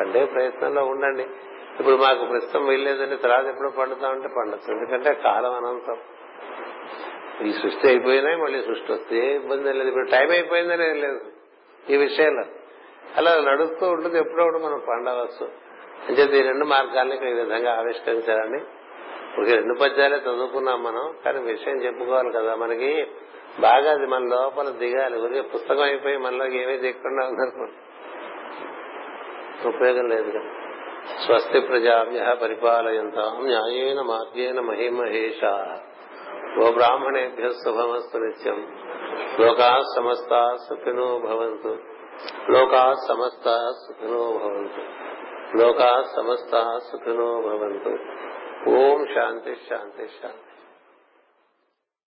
పండే ప్రయత్నంలో ఉండండి. ఇప్పుడు మాకు ప్రస్తుతం వెళ్ళలేదని తర్వాత ఎప్పుడు పండుతామంటే పండొచ్చు. ఎందుకంటే కాలం అనంతం. ఈ సృష్టి అయిపోయినాయి మళ్ళీ సృష్టి వస్తే ఏ ఇబ్బంది లేదు. ఇప్పుడు టైం అయిపోయిందని ఏం లేదు. ఈ విషయంలో. అలా నడుస్తూ ఉంటుంది ఎప్పుడో మనం పండవచ్చు. అంటే ఈ రెండు మార్గాల్ని ఈ విధంగా ఆవిష్కరించాలని ఒక రెండు పద్యాలే చదువుకున్నాం మనం కానీ విషయం చెప్పుకోవాలి కదా మనకి. బాగా అది మన లోపల దిగాలి. ఊరికే పుస్తకం అయిపోయి మనలోకి ఏమీ దిగకుండా ఉందనుకోండి ఉపయోగం లేదు కదా. స్వస్తి ప్రజాభ్య పరిపాలయంతాం న్యాయేన మార్గేణ మహిమహేష. ఓ బ్రాహ్మణేభ్య శుభమస్తు నిత్యం. లోకా సమస్త సుఖినో భవంతు. లోకా సమస్త సుఖినో భవంతు. లోకా సమస్త సుఖినో భవంతు. ఓం శాంతి శాంతి శాంతి.